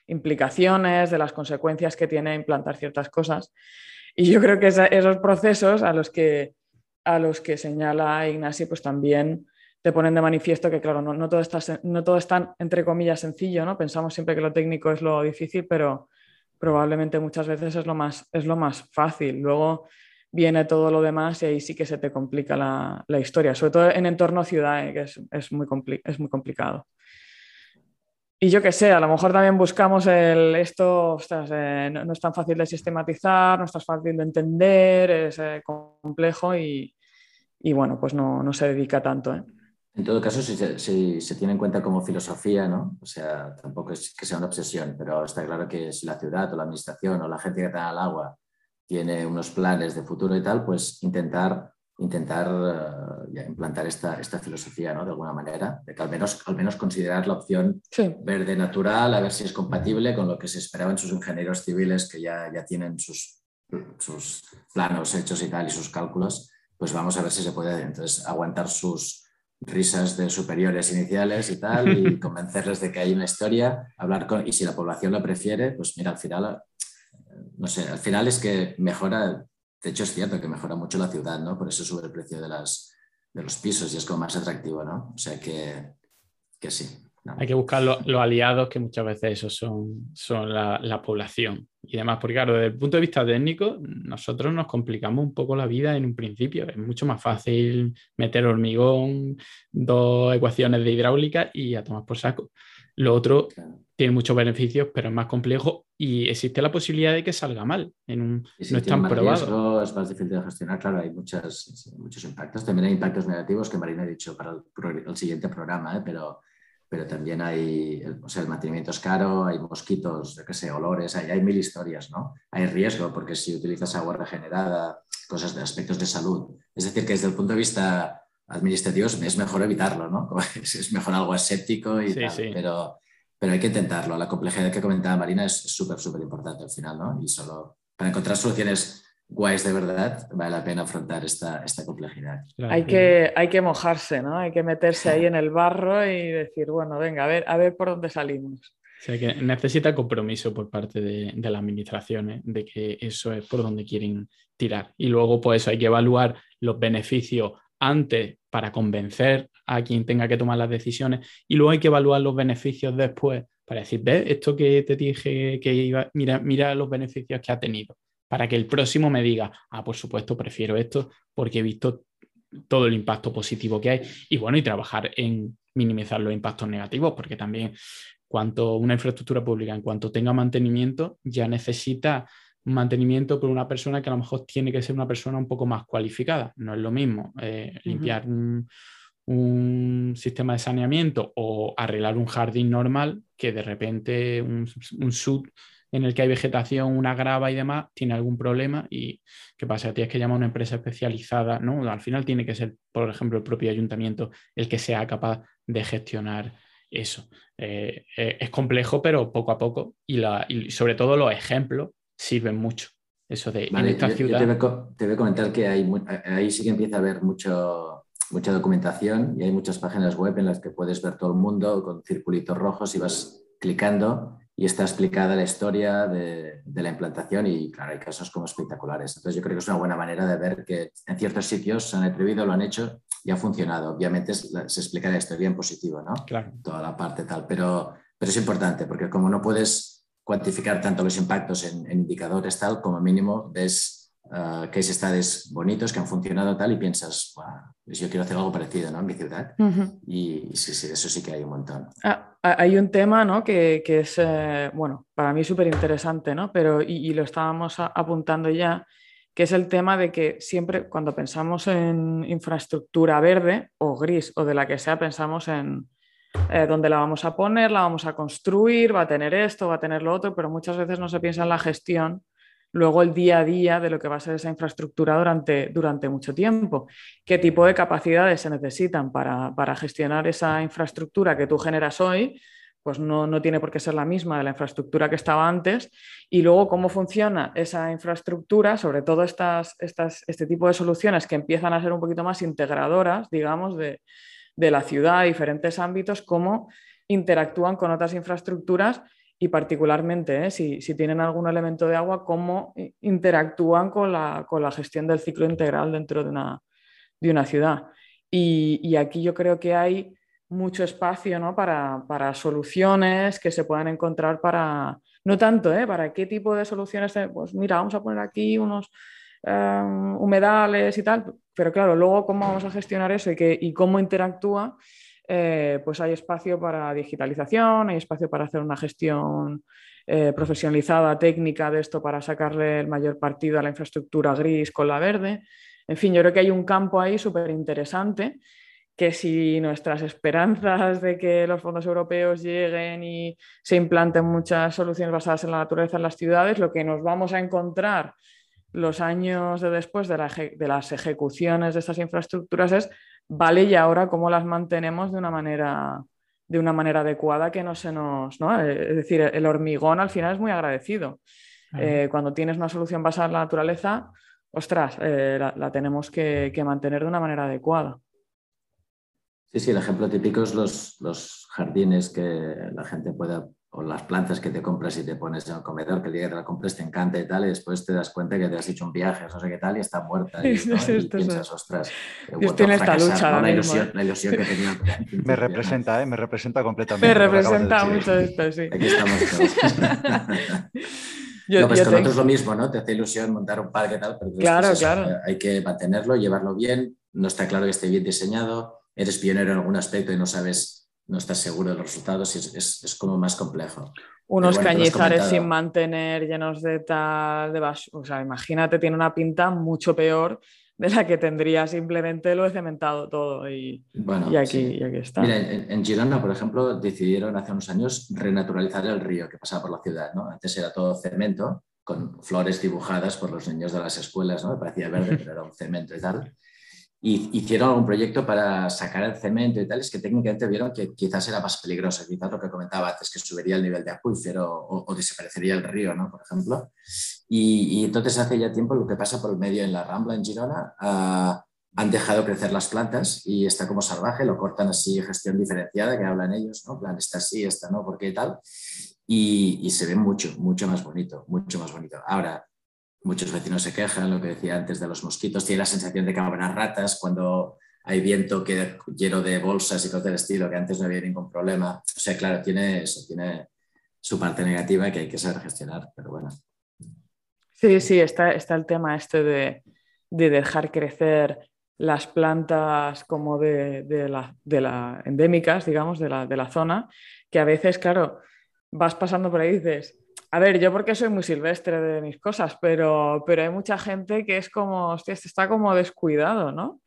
implicaciones, de las consecuencias que tiene implantar ciertas cosas. Y yo creo que esa, esos procesos a los que, a los que señala Ignacio, pues también te ponen de manifiesto que, claro, no, todo, está, no todo es tan, entre comillas, sencillo, ¿no? Pensamos siempre que lo técnico es lo difícil, pero probablemente muchas veces es lo más, es lo más fácil. Luego viene todo lo demás y ahí sí que se te complica la, historia, sobre todo en entorno ciudad, ¿eh? que es, muy complicado. Y yo qué sé, a lo mejor también buscamos el, esto, eh, no, es tan fácil de sistematizar, no es tan fácil de entender, es eh, complejo y, bueno, pues no, se dedica tanto. En todo caso, si se, tiene en cuenta como filosofía, ¿no? O sea, tampoco es que sea una obsesión, pero está claro que si la ciudad o la administración o la gente que está al agua tiene unos planes de futuro y tal, pues intentar intentar eh, implantar esta, esta filosofía, ¿no? De alguna manera, de que al menos, al menos considerar la opción verde natural, a ver si es compatible con lo que se esperaban sus ingenieros civiles que ya, ya tienen sus, sus planos hechos y tal y sus cálculos, pues vamos a ver si se puede entonces aguantar sus risas de superiores iniciales y tal y convencerles de que hay una historia, hablar con, y si la población lo prefiere, pues mira, al final, no sé, al final es que mejora de hecho, es cierto que mejora mucho la ciudad, ¿no? Por eso sube el precio de, las, de los pisos y es como más atractivo, ¿no? O sea que, que sí. Hay que buscar los aliados, que muchas veces esos son, son la, la, población y demás. Porque, claro, desde el punto de vista técnico, nosotros nos complicamos un poco la vida en un principio. Es mucho más fácil meter hormigón, dos ecuaciones de hidráulica y a tomar por saco. Lo otro tiene muchos beneficios, pero es más complejo y existe la posibilidad de que salga mal. En un, no es tan probado. es más difícil de gestionar, claro, hay muchas, muchos impactos. También hay impactos negativos que Marina ha dicho para el, siguiente programa, ¿eh? pero, pero también hay, el, o sea, el mantenimiento es caro, hay mosquitos, yo qué sé, olores, hay, hay mil historias, ¿no? Hay riesgo porque si utilizas agua regenerada, cosas de aspectos de salud. Es decir, que desde el punto de vista administrativos es mejor evitarlo, ¿no? Es mejor algo aséptico y tal, Pero, pero hay que intentarlo. La complejidad que comentaba Marina es súper, súper importante al final, ¿no? Y solo para encontrar soluciones guays de verdad, vale la pena afrontar esta, esta complejidad. Hay, que, hay que mojarse, ¿no? Hay que meterse ahí en el barro y decir, bueno, venga, a ver, a ver por dónde salimos. O sea, que necesita compromiso por parte de, de la administración, ¿eh? de que eso es por donde quieren tirar. Y luego, pues hay que evaluar los beneficios antes para convencer a quien tenga que tomar las decisiones y luego hay que evaluar los beneficios después para decir, ¿ves? Esto que te dije que iba, mira, mira los beneficios que ha tenido, para que el próximo me diga, ah, por supuesto, prefiero esto porque he visto todo el impacto positivo que hay y bueno, y trabajar en minimizar los impactos negativos, porque también cuanto una infraestructura pública, en cuanto tenga mantenimiento, ya necesita mantenimiento por una persona que a lo mejor tiene que ser una persona un poco más cualificada. No es lo mismo eh, limpiar un, sistema de saneamiento o arreglar un jardín normal que de repente un, un sud en el que hay vegetación, una grava y demás, tiene algún problema y ¿qué pasa? Tienes que llamar a una empresa especializada, ¿no? Al final tiene que ser, por ejemplo, el propio ayuntamiento el que sea capaz de gestionar eso. Eh, eh, es complejo, pero poco a poco y, la, y sobre todo los ejemplos sirven mucho. Eso de en esta ciudad. te, voy, a comentar que hay, ahí sí que empieza a haber mucho, mucha documentación y hay muchas páginas web en las que puedes ver todo el mundo con circulitos rojos y vas clicando y está explicada la historia de, de, la implantación y claro, hay casos como espectaculares. Entonces yo creo que es una buena manera de ver que en ciertos sitios se han atrevido, lo han hecho y ha funcionado. Obviamente se explica la historia en positivo, ¿no? Claro. Toda la parte tal, pero, pero es importante porque como no puedes cuantificar tanto los impactos en, indicadores tal, como mínimo ves uh, case studies bonitos que han funcionado tal y piensas, pues yo quiero hacer algo parecido ¿no? en mi ciudad. Y sí, sí, eso sí que hay un montón. Ah, hay un tema ¿no? que, que es, eh, bueno, para mí súper interesante, ¿no? Pero, y, lo estábamos apuntando ya, que es el tema de que siempre cuando pensamos en infraestructura verde o gris o de la que sea, pensamos en, eh, dónde la vamos a poner, la vamos a construir, va a tener esto, va a tener lo otro, pero muchas veces no se piensa en la gestión, luego el día a día de lo que va a ser esa infraestructura durante, durante mucho tiempo. ¿Qué tipo de capacidades se necesitan para, para gestionar esa infraestructura que tú generas hoy? Pues no, no, tiene por qué ser la misma de la infraestructura que estaba antes. Y luego cómo funciona esa infraestructura, sobre todo estas, estas, este tipo de soluciones que empiezan a ser un poquito más integradoras, digamos, de, de la ciudad, diferentes ámbitos, cómo interactúan con otras infraestructuras y particularmente ¿eh? si, tienen algún elemento de agua, cómo interactúan con la, con la, gestión del ciclo integral dentro de una, de una ciudad. Y, aquí yo creo que hay mucho espacio ¿no? para, para, soluciones que se puedan encontrar para, no tanto, ¿eh? para qué tipo de soluciones, pues mira, vamos a poner aquí unos em, humedales y tal, pero claro, luego cómo vamos a gestionar eso y, que, y cómo interactúa, eh, pues hay espacio para digitalización, hay espacio para hacer una gestión eh, profesionalizada, técnica de esto para sacarle el mayor partido a la infraestructura gris con la verde. En fin, yo creo que hay un campo ahí súper interesante que si nuestras esperanzas de que los fondos europeos lleguen y se implanten muchas soluciones basadas en la naturaleza en las ciudades, lo que nos vamos a encontrar los años de después de, las ejecuciones de estas infraestructuras es, vale, y ahora cómo las mantenemos de una manera, de una manera adecuada que no se nos... ¿no? Es decir, el hormigón al final es muy agradecido. Eh, cuando tienes una solución basada en la naturaleza, ostras, eh, la, tenemos que, mantener de una manera adecuada. Sí, sí, el ejemplo típico es los, los jardines que la gente pueda, o las plantas que te compras y te pones en el comedor, que el día que te la compres te encanta y tal, y después te das cuenta que te has hecho un viaje, no sé qué tal, y está muerta. Y, piensas, ostras, estoy en esta lucha. La, ilusión, la, ilusión, que tenía. me representa, ¿eh? me representa completamente. Me representa mucho esto, sí. Aquí estamos Yo, no, pues con otros lo mismo, ¿no? Te hace ilusión montar un parque y tal, pero claro, claro. hay que mantenerlo, llevarlo bien, no está claro que esté bien diseñado, eres pionero en algún aspecto y no sabes, no estás seguro de los resultados y es, es, como más complejo. Unos cañizares sin mantener, llenos de tal, de basura, o sea, imagínate, tiene una pinta mucho peor de la que tendría simplemente lo he cementado todo y, y, aquí, aquí, está. Mira, en, Girona, por ejemplo, decidieron hace unos años renaturalizar el río que pasaba por la ciudad. ¿no? Antes era todo cemento, con flores dibujadas por los niños de las escuelas, ¿no? parecía verde, pero era un cemento y tal y hicieron algún proyecto para sacar el cemento y tal, es que técnicamente vieron que quizás era más peligroso, quizás lo que comentaba antes, que subiría el nivel de acuífero o, desaparecería el río, ¿no? por ejemplo. Y, entonces hace ya tiempo lo que pasa por el medio en la Rambla, en Girona, ah, han dejado crecer las plantas y está como salvaje, lo cortan así, gestión diferenciada, que hablan ellos, ¿no? plan, esta sí, esta no, ¿por qué tal? Y, y se ve mucho, mucho más bonito, mucho más bonito. Ahora, Muchos vecinos se quejan, lo que decía antes de los mosquitos, tiene la sensación de que habrá ratas cuando hay viento que lleno de bolsas y cosas del estilo, que antes no había ningún problema. O sea, claro, tiene eso, tiene su parte negativa que hay que saber gestionar, pero bueno. Sí, sí, está, está el tema este de, dejar crecer las plantas como de, la, de la endémicas, digamos, de la, de la zona, que a veces, claro, vas pasando por ahí y dices, a ver, yo porque soy muy silvestre de mis cosas, pero, pero hay mucha gente que es como, hostia, este está como descuidado, ¿no?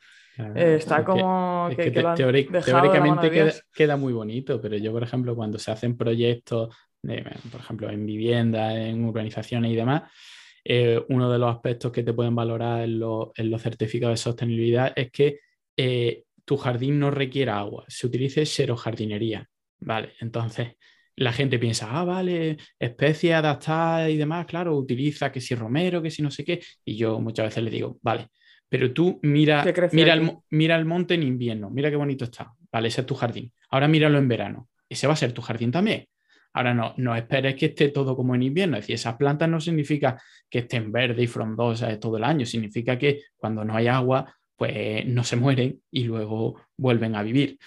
Eh, está como que, teóricamente queda, muy bonito, pero yo, por ejemplo, cuando se hacen proyectos, por ejemplo, en vivienda, en urbanizaciones y demás, eh, uno de los aspectos que te pueden valorar en, los certificados de sostenibilidad es que eh, tu jardín no requiera agua, se utilice jardinería, ¿vale? Entonces, la gente piensa, ah, vale, especie adaptada y demás, claro, utiliza que si romero, que si no sé qué, y yo muchas veces le digo, vale, pero tú mira, mira, el, mira el monte en invierno, mira qué bonito está, vale, ese es tu jardín. Ahora míralo en verano, ese va a ser tu jardín también. Ahora no, no esperes que esté todo como en invierno. Es decir, esas plantas no significa que estén verdes y frondosas todo el año. Significa que cuando no hay agua, pues no se mueren y luego vuelven a vivir.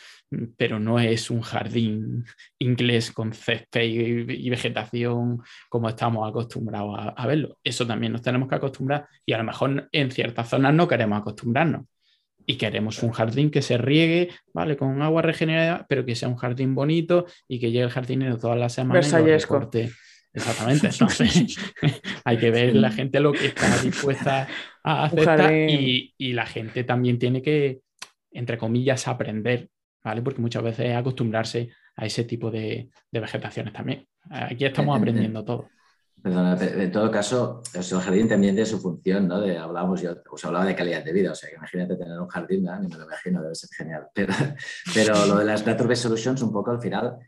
Pero no es un jardín inglés con césped y, vegetación como estamos acostumbrados a, verlo. Eso también nos tenemos que acostumbrar y a lo mejor en ciertas zonas no queremos acostumbrarnos. Y queremos un jardín que se riegue, ¿vale? Con agua regenerada, pero que sea un jardín bonito y que llegue el jardinero todas las semanas y lo corte Exactamente, entonces hay que ver la gente lo que está dispuesta a aceptar y, y, la gente también tiene que, entre comillas, aprender, ¿vale? Porque muchas veces es acostumbrarse a ese tipo de, de vegetaciones también. Aquí estamos aprendiendo todo. Perdona, en todo caso, el jardín también tiene su función, ¿no? De, hablábamos, yo os hablaba de calidad de vida, o sea, que imagínate tener un jardín, ¿no? ni me lo imagino, debe ser genial. Pero, pero lo de las Nature Solutions, un poco al final,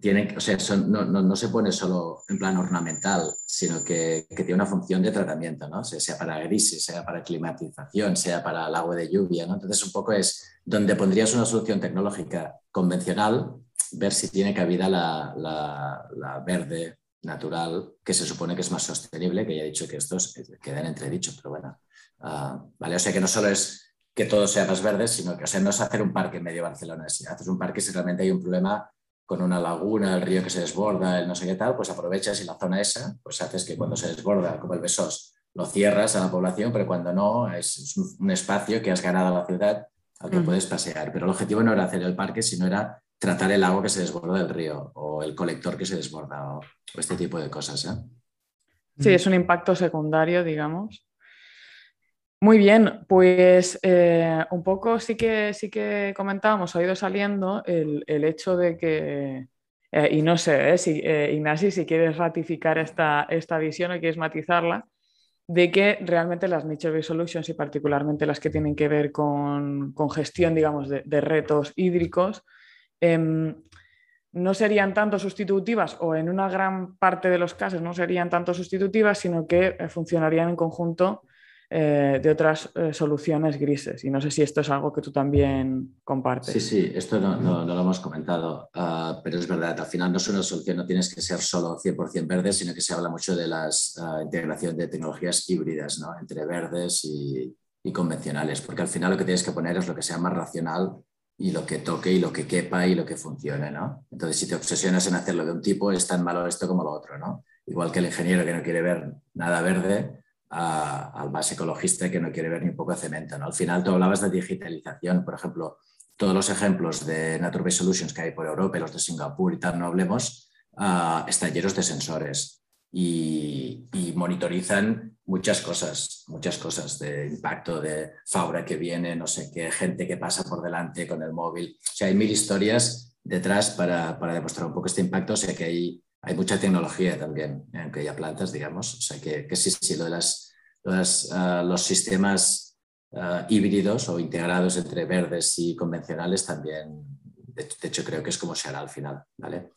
tiene, o sea, no, se pone solo en plan ornamental, sino que, tiene una función de tratamiento, ¿no? sea, para grises, sea para climatización, sea para el agua de lluvia. ¿no? Entonces, un poco es donde pondrías una solución tecnológica convencional, ver si tiene cabida la, la, verde natural, que se supone que es más sostenible, que ya he dicho que estos quedan entredichos, pero bueno. Ah, vale, o sea que no solo es que todo sea más verde, sino que, o sea, no es hacer un parque en medio de Barcelona, si haces un parque si realmente hay un problema con una laguna, el río que se desborda, el no sé qué tal, pues aprovechas y la zona esa, pues haces que cuando se desborda, como el Besós, lo cierras a la población, pero cuando no, es, un espacio que has ganado a la ciudad al que puedes pasear. Pero el objetivo no era hacer el parque, sino era tratar el agua que se desborda del río o el colector que se desborda o, este tipo de cosas. ¿eh? Sí, es un impacto secundario, digamos. Muy bien, pues eh, un poco sí que, sí que comentábamos, ha ido saliendo el, hecho de que, eh, y no sé, si, Ignasi, si quieres ratificar esta, esta visión o quieres matizarla, de que realmente las Nature Solutions y particularmente las que tienen que ver con, gestión, digamos, de, retos hídricos, em, no serían tanto sustitutivas o en una gran parte de los casos no serían tanto sustitutivas, sino que eh, funcionarían en conjunto eh, de otras eh, soluciones grises. Y no sé si esto es algo que tú también compartes. Sí, sí, esto no, lo hemos comentado, ah, pero es verdad, al final no es una solución, no tienes que ser solo 100% verde, sino que se habla mucho de la ah, integración de tecnologías híbridas ¿no? entre verdes y, y, convencionales, porque al final lo que tienes que poner es lo que sea más racional y lo que toque y lo que quepa y lo que funcione. ¿no? Entonces, si te obsesionas en hacerlo de un tipo, es tan malo esto como lo otro. ¿no? Igual que el ingeniero que no quiere ver nada verde, al más ecologista que no quiere ver ni un poco de cemento. ¿no? Al final tú hablabas de digitalización, por ejemplo, todos los ejemplos de Nature Based Solutions que hay por Europa, los de Singapur y tal, no hablemos, están llenos de sensores y, monitorizan muchas cosas, muchas cosas de impacto de fauna que viene, no sé qué, gente que pasa por delante con el móvil. O sea, hay mil historias detrás para, para demostrar un poco este impacto. O sea, que hay hay mucha tecnología también, aunque haya plantas, digamos. O sea que, que sí, sí, lo de las, ah, los sistemas ah, híbridos o integrados entre verdes y convencionales también, de, hecho, creo que es como se hará al final, ¿vale?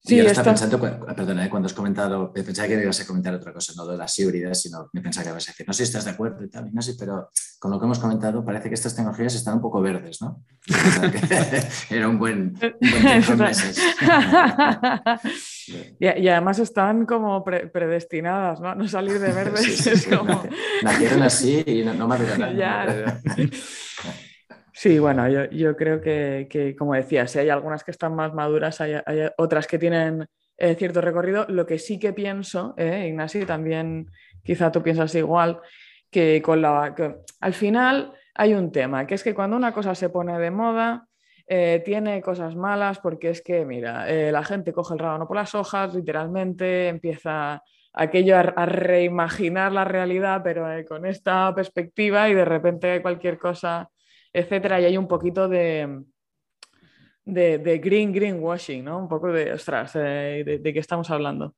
Sí, y está pensando, perdona, ¿eh? cuando has comentado, pensaba que me ibas a comentar otra cosa, no de las híbridas, sino me pensaba que ibas a decir, no sé si estás de acuerdo y tal, no sé, pero con lo que hemos comentado parece que estas tecnologías están un poco verdes, ¿no? Era un buen, un meses. y, y, además están como predestinadas, ¿no? No salir de verdes es como... Nacieron así y no, no maduran nada. Sí, bueno, yo, creo que, como decía, si hay algunas que están más maduras, hay, otras que tienen eh, cierto recorrido. Lo que sí que pienso, eh, Ignasi, también quizá tú piensas igual, que con la al final hay un tema, que es que cuando una cosa se pone de moda, eh, tiene cosas malas porque es que, mira, la gente coge el rábano por las hojas, literalmente empieza aquello a reimaginar la realidad, pero con esta perspectiva y de repente cualquier cosa etcétera, y hay un poquito de, de, green greenwashing, ¿no? Un poco de, ostras, eh, de, qué estamos hablando.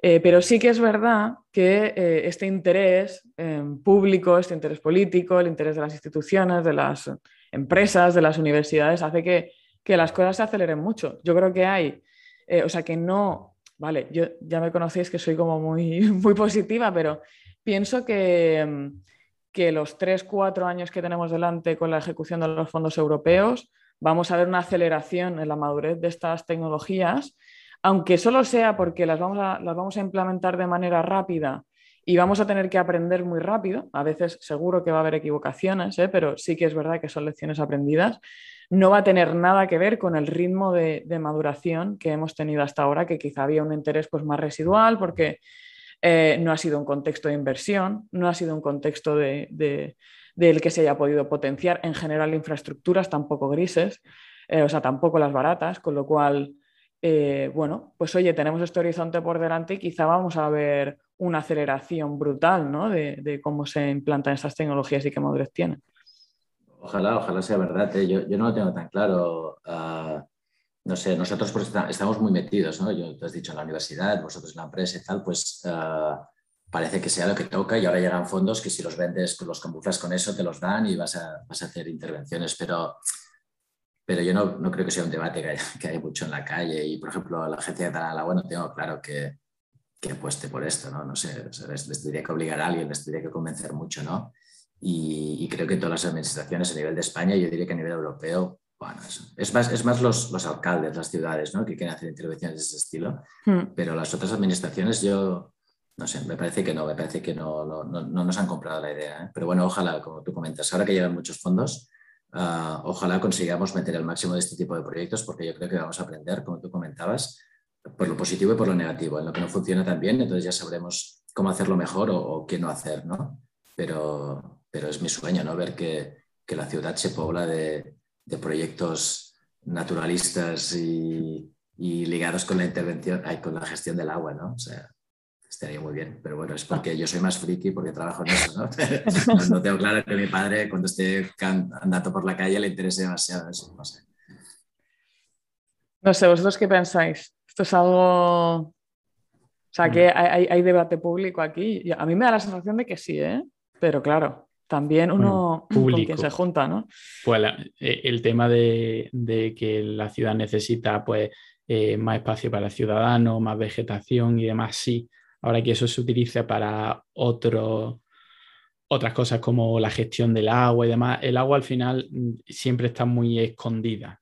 Eh, pero sí que es verdad que eh, este interés público, este interés político, el interés de las instituciones, de las empresas, de las universidades, hace que, que las cosas se aceleren mucho. Yo creo que hay, o sea, que no, vale, yo ya me conocéis que soy como muy, muy positiva, pero pienso que que los tres, cuatro años que tenemos delante con la ejecución de los fondos europeos, vamos a ver una aceleración en la madurez de estas tecnologías, aunque solo sea porque las vamos a, las vamos a implementar de manera rápida y vamos a tener que aprender muy rápido. A veces seguro que va a haber equivocaciones, ¿eh? pero sí que es verdad que son lecciones aprendidas. No va a tener nada que ver con el ritmo de, de maduración que hemos tenido hasta ahora, que quizá había un interés pues, más residual porque eh, no ha sido un contexto de inversión, no ha sido un contexto de, del que se haya podido potenciar en general infraestructuras tampoco grises, eh, o sea, tampoco las baratas, con lo cual, eh, bueno, pues oye, tenemos este horizonte por delante y quizá vamos a ver una aceleración brutal ¿no? de, cómo se implantan estas tecnologías y qué madurez tienen. Ojalá, ojalá sea verdad. Yo, yo, no lo tengo tan claro. Uh no sé, nosotros pues estamos muy metidos, ¿no? Yo te has dicho en la universidad, vosotros en la empresa y tal, pues eh, parece que sea lo que toca y ahora llegan fondos que si los vendes, los camuflas con eso, te los dan y vas a, vas a hacer intervenciones, pero, pero yo no, no creo que sea un debate que hay, que hay, mucho en la calle y, por ejemplo, la agencia de agua no tengo claro que, que apueste por esto, ¿no? No sé, les, les, tendría que obligar a alguien, les tendría que convencer mucho, ¿no? Y, y creo que todas las administraciones a nivel de España, yo diría que a nivel europeo, bueno, es más, es más los, los, alcaldes, las ciudades, ¿no? que quieren hacer intervenciones de ese estilo, hmm. pero las otras administraciones yo, no sé, me parece que no, me parece que no, no, no nos han comprado la idea. ¿eh? Pero bueno, ojalá, como tú comentas, ahora que llegan muchos fondos, uh, ojalá consigamos meter el máximo de este tipo de proyectos porque yo creo que vamos a aprender, como tú comentabas, por lo positivo y por lo negativo. En lo que no funciona tan bien, entonces ya sabremos cómo hacerlo mejor o, o qué no hacer, ¿no? Pero, pero es mi sueño, ¿no? Ver que, que la ciudad se pobla de, de proyectos naturalistas y, y, ligados con la intervención, ay, con la gestión del agua, ¿no? O sea, estaría muy bien. Pero bueno, es porque yo soy más friki porque trabajo en eso, ¿no? no tengo claro que mi padre cuando esté andando por la calle le interese demasiado eso, no sé. No sé, ¿vosotros qué pensáis? Esto es algo... O sea, que mm. hay, hay, debate público aquí. A mí me da la sensación de que sí, ¿eh? Pero claro, también uno público. con quien se junta, ¿no? Pues eh, el tema de, de, que la ciudad necesita pues, eh, más espacio para el ciudadano, más vegetación y demás, sí, Ahora que eso se utilice para otro, otras cosas como la gestión del agua y demás, el agua al final mm, siempre está muy escondida.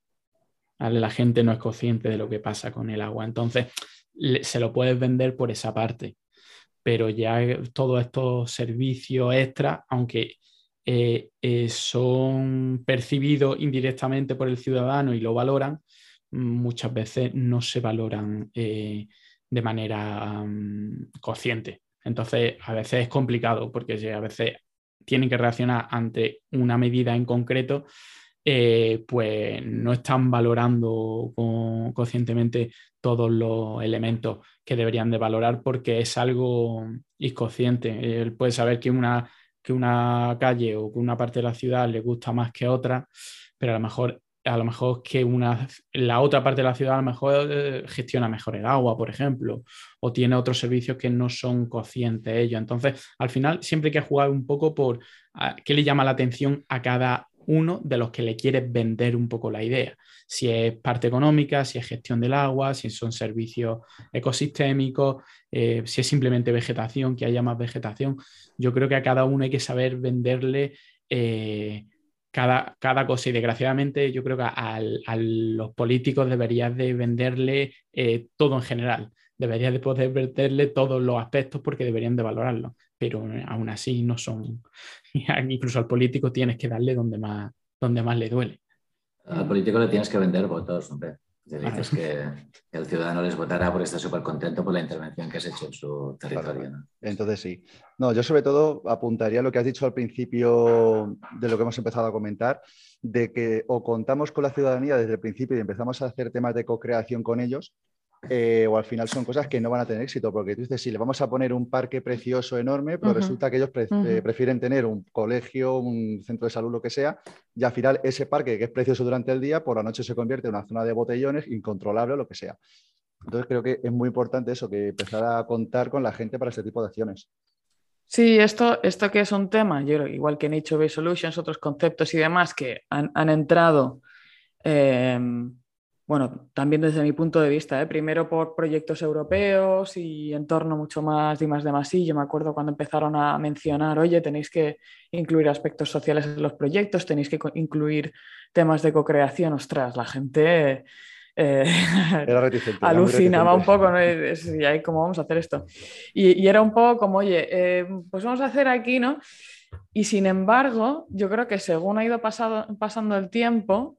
La gente no es consciente de lo que pasa con el agua. Entonces, se lo puedes vender por esa parte. Pero ya todos estos servicios extras, aunque eh, eh, son percibidos indirectamente por el ciudadano y lo valoran, muchas veces no se valoran eh, de manera mm, consciente. Entonces, a veces es complicado porque a veces tienen que reaccionar ante una medida en concreto, eh, pues no están valorando conscientemente todos los elementos que deberían de valorar porque es algo inconsciente. Él puede saber que una, que una calle o que una parte de la ciudad le gusta más que otra, pero a lo mejor a lo mejor que una, la otra parte de la ciudad a lo mejor eh, gestiona mejor el agua, por ejemplo, o tiene otros servicios que no son conscientes de ello. Entonces, al final, siempre hay que jugar un poco por qué le llama la atención a cada uno de los que le quieres vender un poco la idea. Si es parte económica, si es gestión del agua, si son servicios ecosistémicos, eh, si es simplemente vegetación, que haya más vegetación. Yo creo que a cada uno hay que saber venderle eh, cada, cosa y desgraciadamente yo creo que a, los políticos deberías de venderle eh, todo en general, deberías de poder venderle todos los aspectos porque deberían de valorarlo, pero aún así no son, incluso al político tienes que darle donde más, donde más le duele. Al político le tienes que vender votos, hombre. Le dices que el ciudadano les votará porque está súper contento por la intervención que has hecho en su territorio. Entonces sí. No, yo sobre todo apuntaría lo que has dicho al principio de lo que hemos empezado a comentar, de que o contamos con la ciudadanía desde el principio y empezamos a hacer temas de co-creación con ellos, eh, o al final son cosas que no van a tener éxito, porque tú dices, sí, le vamos a poner un parque precioso enorme, pero resulta que ellos eh, prefieren tener un colegio, un centro de salud, lo que sea, y al final ese parque que es precioso durante el día, por la noche se convierte en una zona de botellones, incontrolable o lo que sea. Entonces creo que es muy importante eso, que empezar a contar con la gente para este tipo de acciones. Sí, esto, esto que es un tema, yo, igual que en HOV Solutions, otros conceptos y demás que han, han entrado eh, bueno, también desde mi punto de vista, ¿eh? primero por proyectos europeos y entorno mucho más de más de más. yo me acuerdo cuando empezaron a mencionar, oye, tenéis que incluir aspectos sociales en los proyectos, tenéis que incluir temas de co-creación. Ostras, la gente eh, alucinaba un poco, ¿no? Y ahí, ¿cómo vamos a hacer esto? Y, era un poco como, oye, eh, pues vamos a hacer aquí, ¿no? Y sin embargo, yo creo que según ha ido pasando el tiempo,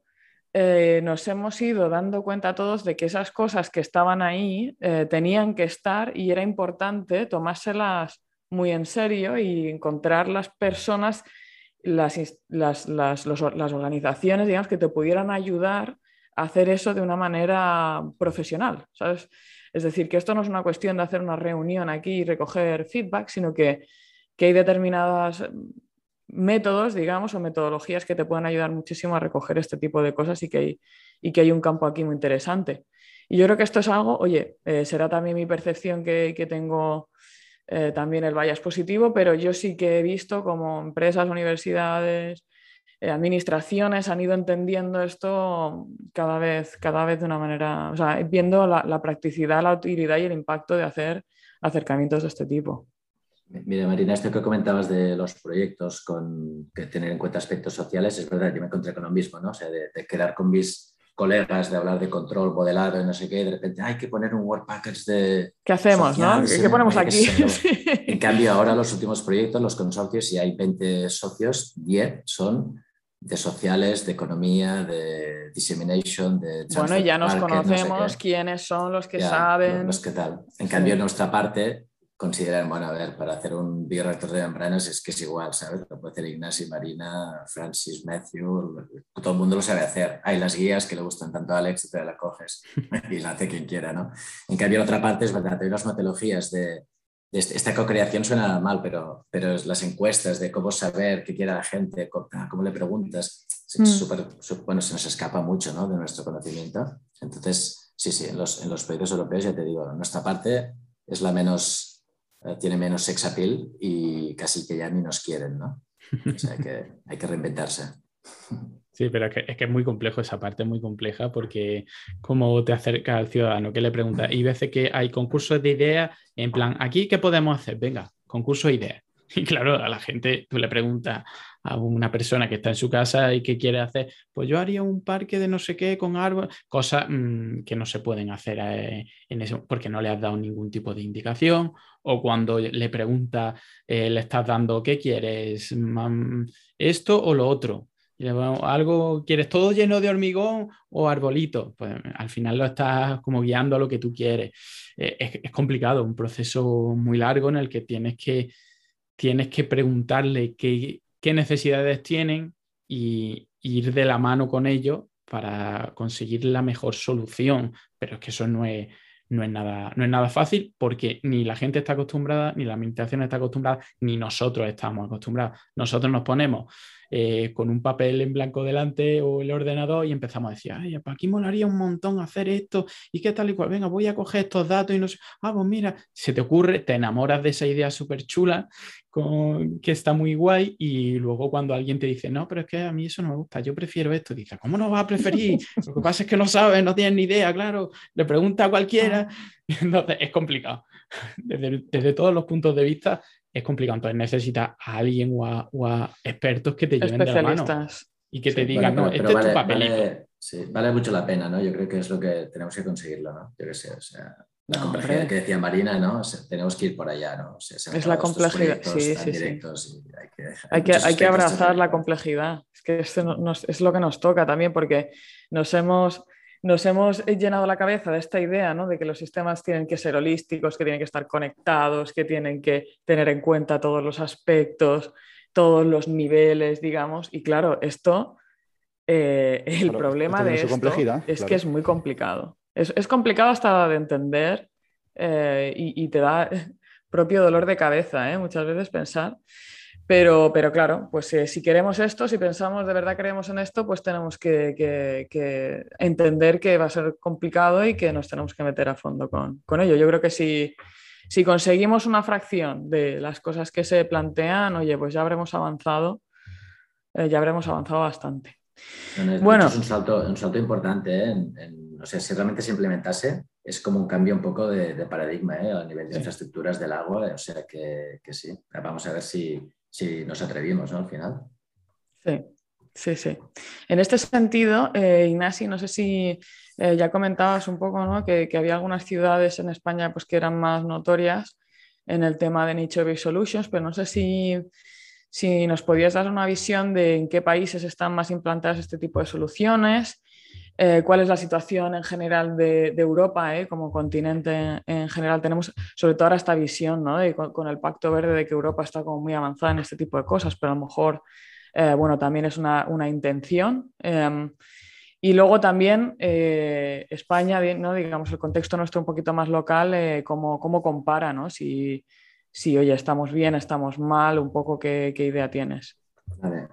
eh, nos hemos ido dando cuenta todos de que esas cosas que estaban ahí eh, tenían que estar y era importante tomárselas muy en serio y encontrar las personas, las, las, organizaciones, digamos, que te pudieran ayudar a hacer eso de una manera profesional, ¿sabes? Es decir, que esto no es una cuestión de hacer una reunión aquí y recoger feedback, sino que, que hay determinadas métodos, digamos, o metodologías que te pueden ayudar muchísimo a recoger este tipo de cosas y que hay, y que hay un campo aquí muy interesante. Y yo creo que esto es algo, oye, eh, será también mi percepción que, tengo eh, también el bias positivo, pero yo sí que he visto como empresas, universidades, eh, administraciones han ido entendiendo esto cada vez, cada vez de una manera, o sea, viendo la practicidad, la utilidad y el impacto de hacer acercamientos de este tipo. Mira, Marina, esto que comentabas de los proyectos con que tener en cuenta aspectos sociales, es verdad, yo me encontré con lo mismo, ¿no? O sea, de, quedar con mis colegas de hablar de control, modelado y no sé qué, y de repente hay que poner un Word Package de... ¿Qué hacemos, no? ¿Qué ponemos aquí? En cambio, ahora los últimos proyectos, los consorcios, si hay 20 socios, 10 son de sociales, de economía, de dissemination, de... Bueno, ya nos conocemos quiénes son los que saben. Los que tal. En cambio, en nuestra parte, consideran, bueno, a ver, para hacer un bioreactor de membranas es que es igual, ¿sabes? Lo puede hacer Ignacio, Marina, Francis, Matthew, todo el mundo lo sabe hacer. Hay las guías que le gustan tanto a Alex, te la coges y la hace quien quiera, ¿no? En cambio, la otra parte es verdad, hay unas metodologías de, este, esta co-creación suena mal, pero, pero las encuestas de cómo saber qué quiere la gente, cómo, le preguntas, mm. bueno, se nos escapa mucho ¿no? de nuestro conocimiento. Entonces, sí, sí, en los, en los proyectos europeos ya te digo, nuestra parte es la menos tiene menos sex appeal y casi que ya ni nos quieren, ¿no? O sea hay que reinventarse. Sí, pero es que, es muy complejo esa parte, muy compleja porque como te acerca al ciudadano que le pregunta, y veces que hay concursos de ideas en plan, aquí, ¿qué podemos hacer? Venga, concurso de ideas. Y claro, a la gente tú le preguntas a una persona que está en su casa y que quiere hacer, pues yo haría un parque de no sé qué con árboles, cosas mm, que no se pueden hacer eh, en eso porque no le has dado ningún tipo de indicación o cuando le pregunta, eh, le estás dando, ¿qué quieres? ¿Esto o lo otro? algo, ¿quieres todo lleno de hormigón o arbolito? Pues al final lo estás como guiando a lo que tú quieres. Eh, es, es complicado, un proceso muy largo en el que tienes que tienes que preguntarle qué, necesidades tienen y ir de la mano con ellos para conseguir la mejor solución. Pero es que eso no es, no es, nada, no es nada fácil porque ni la gente está acostumbrada, ni la administración está acostumbrada, ni nosotros estamos acostumbrados. Nosotros nos ponemos eh, con un papel en blanco delante o el ordenador y empezamos a decir, ay, pues aquí molaría un montón hacer esto y qué tal y cual, venga, voy a coger estos datos y no sé, ah, pues mira, se te ocurre, te enamoras de esa idea súper chula con, que está muy guay y luego cuando alguien te dice, no, pero es que a mí eso no me gusta, yo prefiero esto, dice, ¿cómo no vas a preferir? Lo que pasa es que no sabes, no tienes ni idea, claro, le pregunta a cualquiera, entonces es complicado. Desde, desde todos los puntos de vista es complicado. Entonces necesitas a alguien o a, expertos que te lleven de la mano y que te digan, no, este es tu papelito. Vale, sí, vale mucho la pena, ¿no? Yo creo que es lo que tenemos que conseguirlo, ¿no? Yo qué sé, o sea, la complejidad que decía Marina, ¿no? tenemos que ir por allá, ¿no? es la complejidad, sí, sí, sí. Hay que, hay que, abrazar la complejidad. Es que es lo que nos toca también porque nos hemos nos hemos llenado la cabeza de esta idea ¿no? de que los sistemas tienen que ser holísticos, que tienen que estar conectados, que tienen que tener en cuenta todos los aspectos, todos los niveles, digamos. Y claro, esto, eh, el problema de esto es que es muy complicado. Es, complicado hasta de entender eh, y, y, te da propio dolor de cabeza ¿eh? muchas veces pensar pero, pero claro, pues eh, si queremos esto, si pensamos de verdad creemos en esto, pues tenemos que, entender que va a ser complicado y que nos tenemos que meter a fondo con, ello. Yo creo que si, si, conseguimos una fracción de las cosas que se plantean, oye, pues ya habremos avanzado, eh, ya habremos avanzado bastante. bueno, es un salto, un salto importante, ¿eh? en, si realmente se implementase, es como un cambio un poco de, paradigma a nivel de infraestructuras del agua, o sea que, que sí, vamos a ver si si nos atrevimos, ¿no? Al final. Sí, sí, sí. En este sentido, eh, Ignasi, no sé si eh, ya comentabas un poco, ¿no? Que, había algunas ciudades en España pues, que eran más notorias en el tema de Niche Based Solutions, pero no sé si, si nos podías dar una visión de en qué países están más implantadas este tipo de soluciones eh, cuál es la situación en general de, Europa eh, como continente en general. Tenemos sobre todo ahora esta visión ¿no? con, el Pacto Verde de que Europa está como muy avanzada en este tipo de cosas, pero a lo mejor eh, bueno, también es una, intención. Em, y luego también España, digamos, el contexto nuestro un poquito más local, cómo, cómo, compara, ¿no? si, si, oye, estamos bien, estamos mal, un poco qué idea tienes.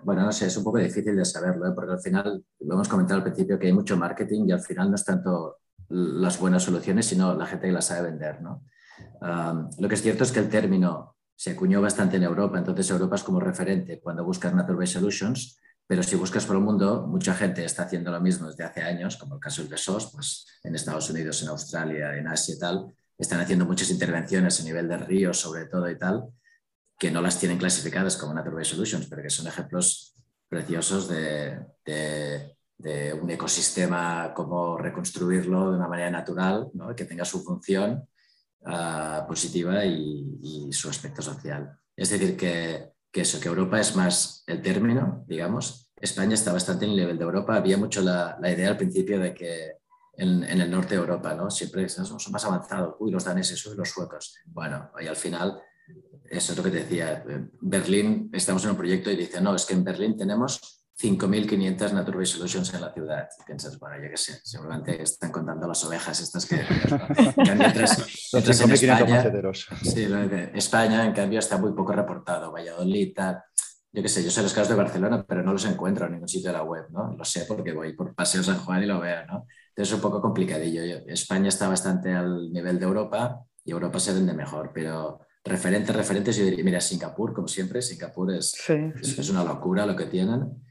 Bueno, no sé, es un poco difícil de saberlo, ¿eh? porque al final, lo hemos comentado al principio, que hay mucho marketing y al final no es tanto las buenas soluciones, sino la gente que las sabe vender. ¿no? lo que es cierto es que el término se acuñó bastante en Europa, entonces Europa es como referente cuando buscas Natural Based Solutions, pero si buscas por el mundo, mucha gente está haciendo lo mismo desde hace años, como el caso de SOS, pues en Estados Unidos, en Australia, en Asia y tal, están haciendo muchas intervenciones a nivel de ríos sobre todo y tal, que no las tienen clasificadas como Natural Solutions, pero que son ejemplos preciosos de, de un ecosistema, cómo reconstruirlo de una manera natural, ¿no? que tenga su función uh, positiva y, y, su aspecto social. Es decir, que, que, eso, que Europa es más el término, digamos. España está bastante en el nivel de Europa. Había mucho la, la idea al principio de que en, en, el norte de Europa, ¿no? Siempre somos más avanzados, uy, los daneses, uy, los suecos. Bueno, y al final, eso es lo que te decía, Berlín, estamos en un proyecto y dice, no, es que en Berlín tenemos 5.500 Nature Solutions en la ciudad. Y piensas, bueno, yo qué sé, seguramente están contando las ovejas estas que... mientras, mientras en España, sí, España, en cambio, está muy poco reportado. Valladolid, tal. Yo qué sé, yo sé los casos de Barcelona, pero no los encuentro en ningún sitio de la web, ¿no? Lo sé porque voy por Paseo San Juan y lo veo, ¿no? Entonces es un poco complicadillo. España está bastante al nivel de Europa y Europa se vende mejor, pero referentes, referentes, yo diría, mira, Singapur, como siempre, Singapur es, sí, es, es, una locura lo que tienen.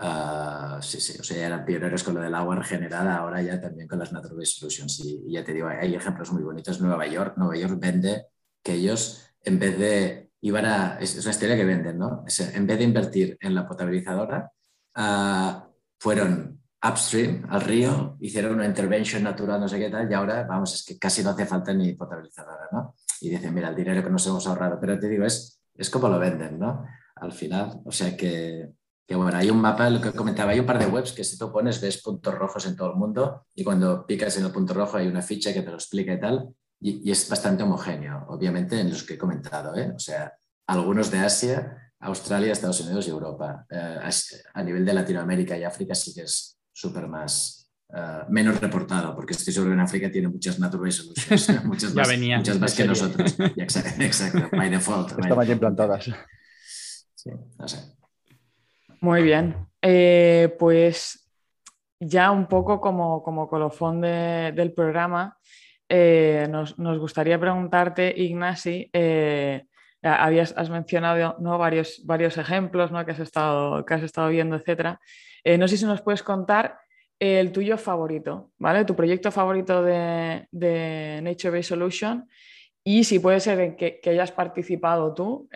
Uh, sí, sí, o sea, eran pioneros con lo del agua regenerada, ahora ya también con las Natural Solutions. Y, y, ya te digo, hay ejemplos muy bonitos. Nueva York, Nueva York vende que ellos, en vez de, iban a, es, es una historia que venden, ¿no? Es, en vez de invertir en la potabilizadora, uh, fueron upstream al río, hicieron una intervention natural, no sé qué tal, y ahora, vamos, es que casi no hace falta ni potabilizadora, ¿no? Y dicen, mira, el dinero que nos hemos ahorrado, pero te digo, es, es como lo venden, ¿no? Al final, o sea que que bueno, hay un mapa, lo que comentaba, hay un par de webs que si tú pones ves puntos rojos en todo el mundo y cuando picas en el punto rojo hay una ficha que te lo explica y tal, y, y es bastante homogéneo, obviamente en los que he comentado, ¿eh? o sea, algunos de Asia, Australia, Estados Unidos y Europa. Eh, a nivel de Latinoamérica y África sí que es súper más, uh, menos reportado, porque estoy seguro que en África tiene muchas natural solutions, muchas más, muchas más que nosotros. Exacto, exacto, by default. Estaban ya implantadas. Sí, no sé. Muy bien. Eh, pues ya un poco como, como colofón de, del programa, eh, nos, nos, gustaría preguntarte, Ignasi, eh, habías, has mencionado ¿no? varios, varios ejemplos ¿no? que, has estado, que has estado viendo, etc. no sé si nos puedes contar el tuyo favorito, ¿vale? Tu proyecto favorito de, de Nature Based Solution y si puede ser que, que hayas participado tú,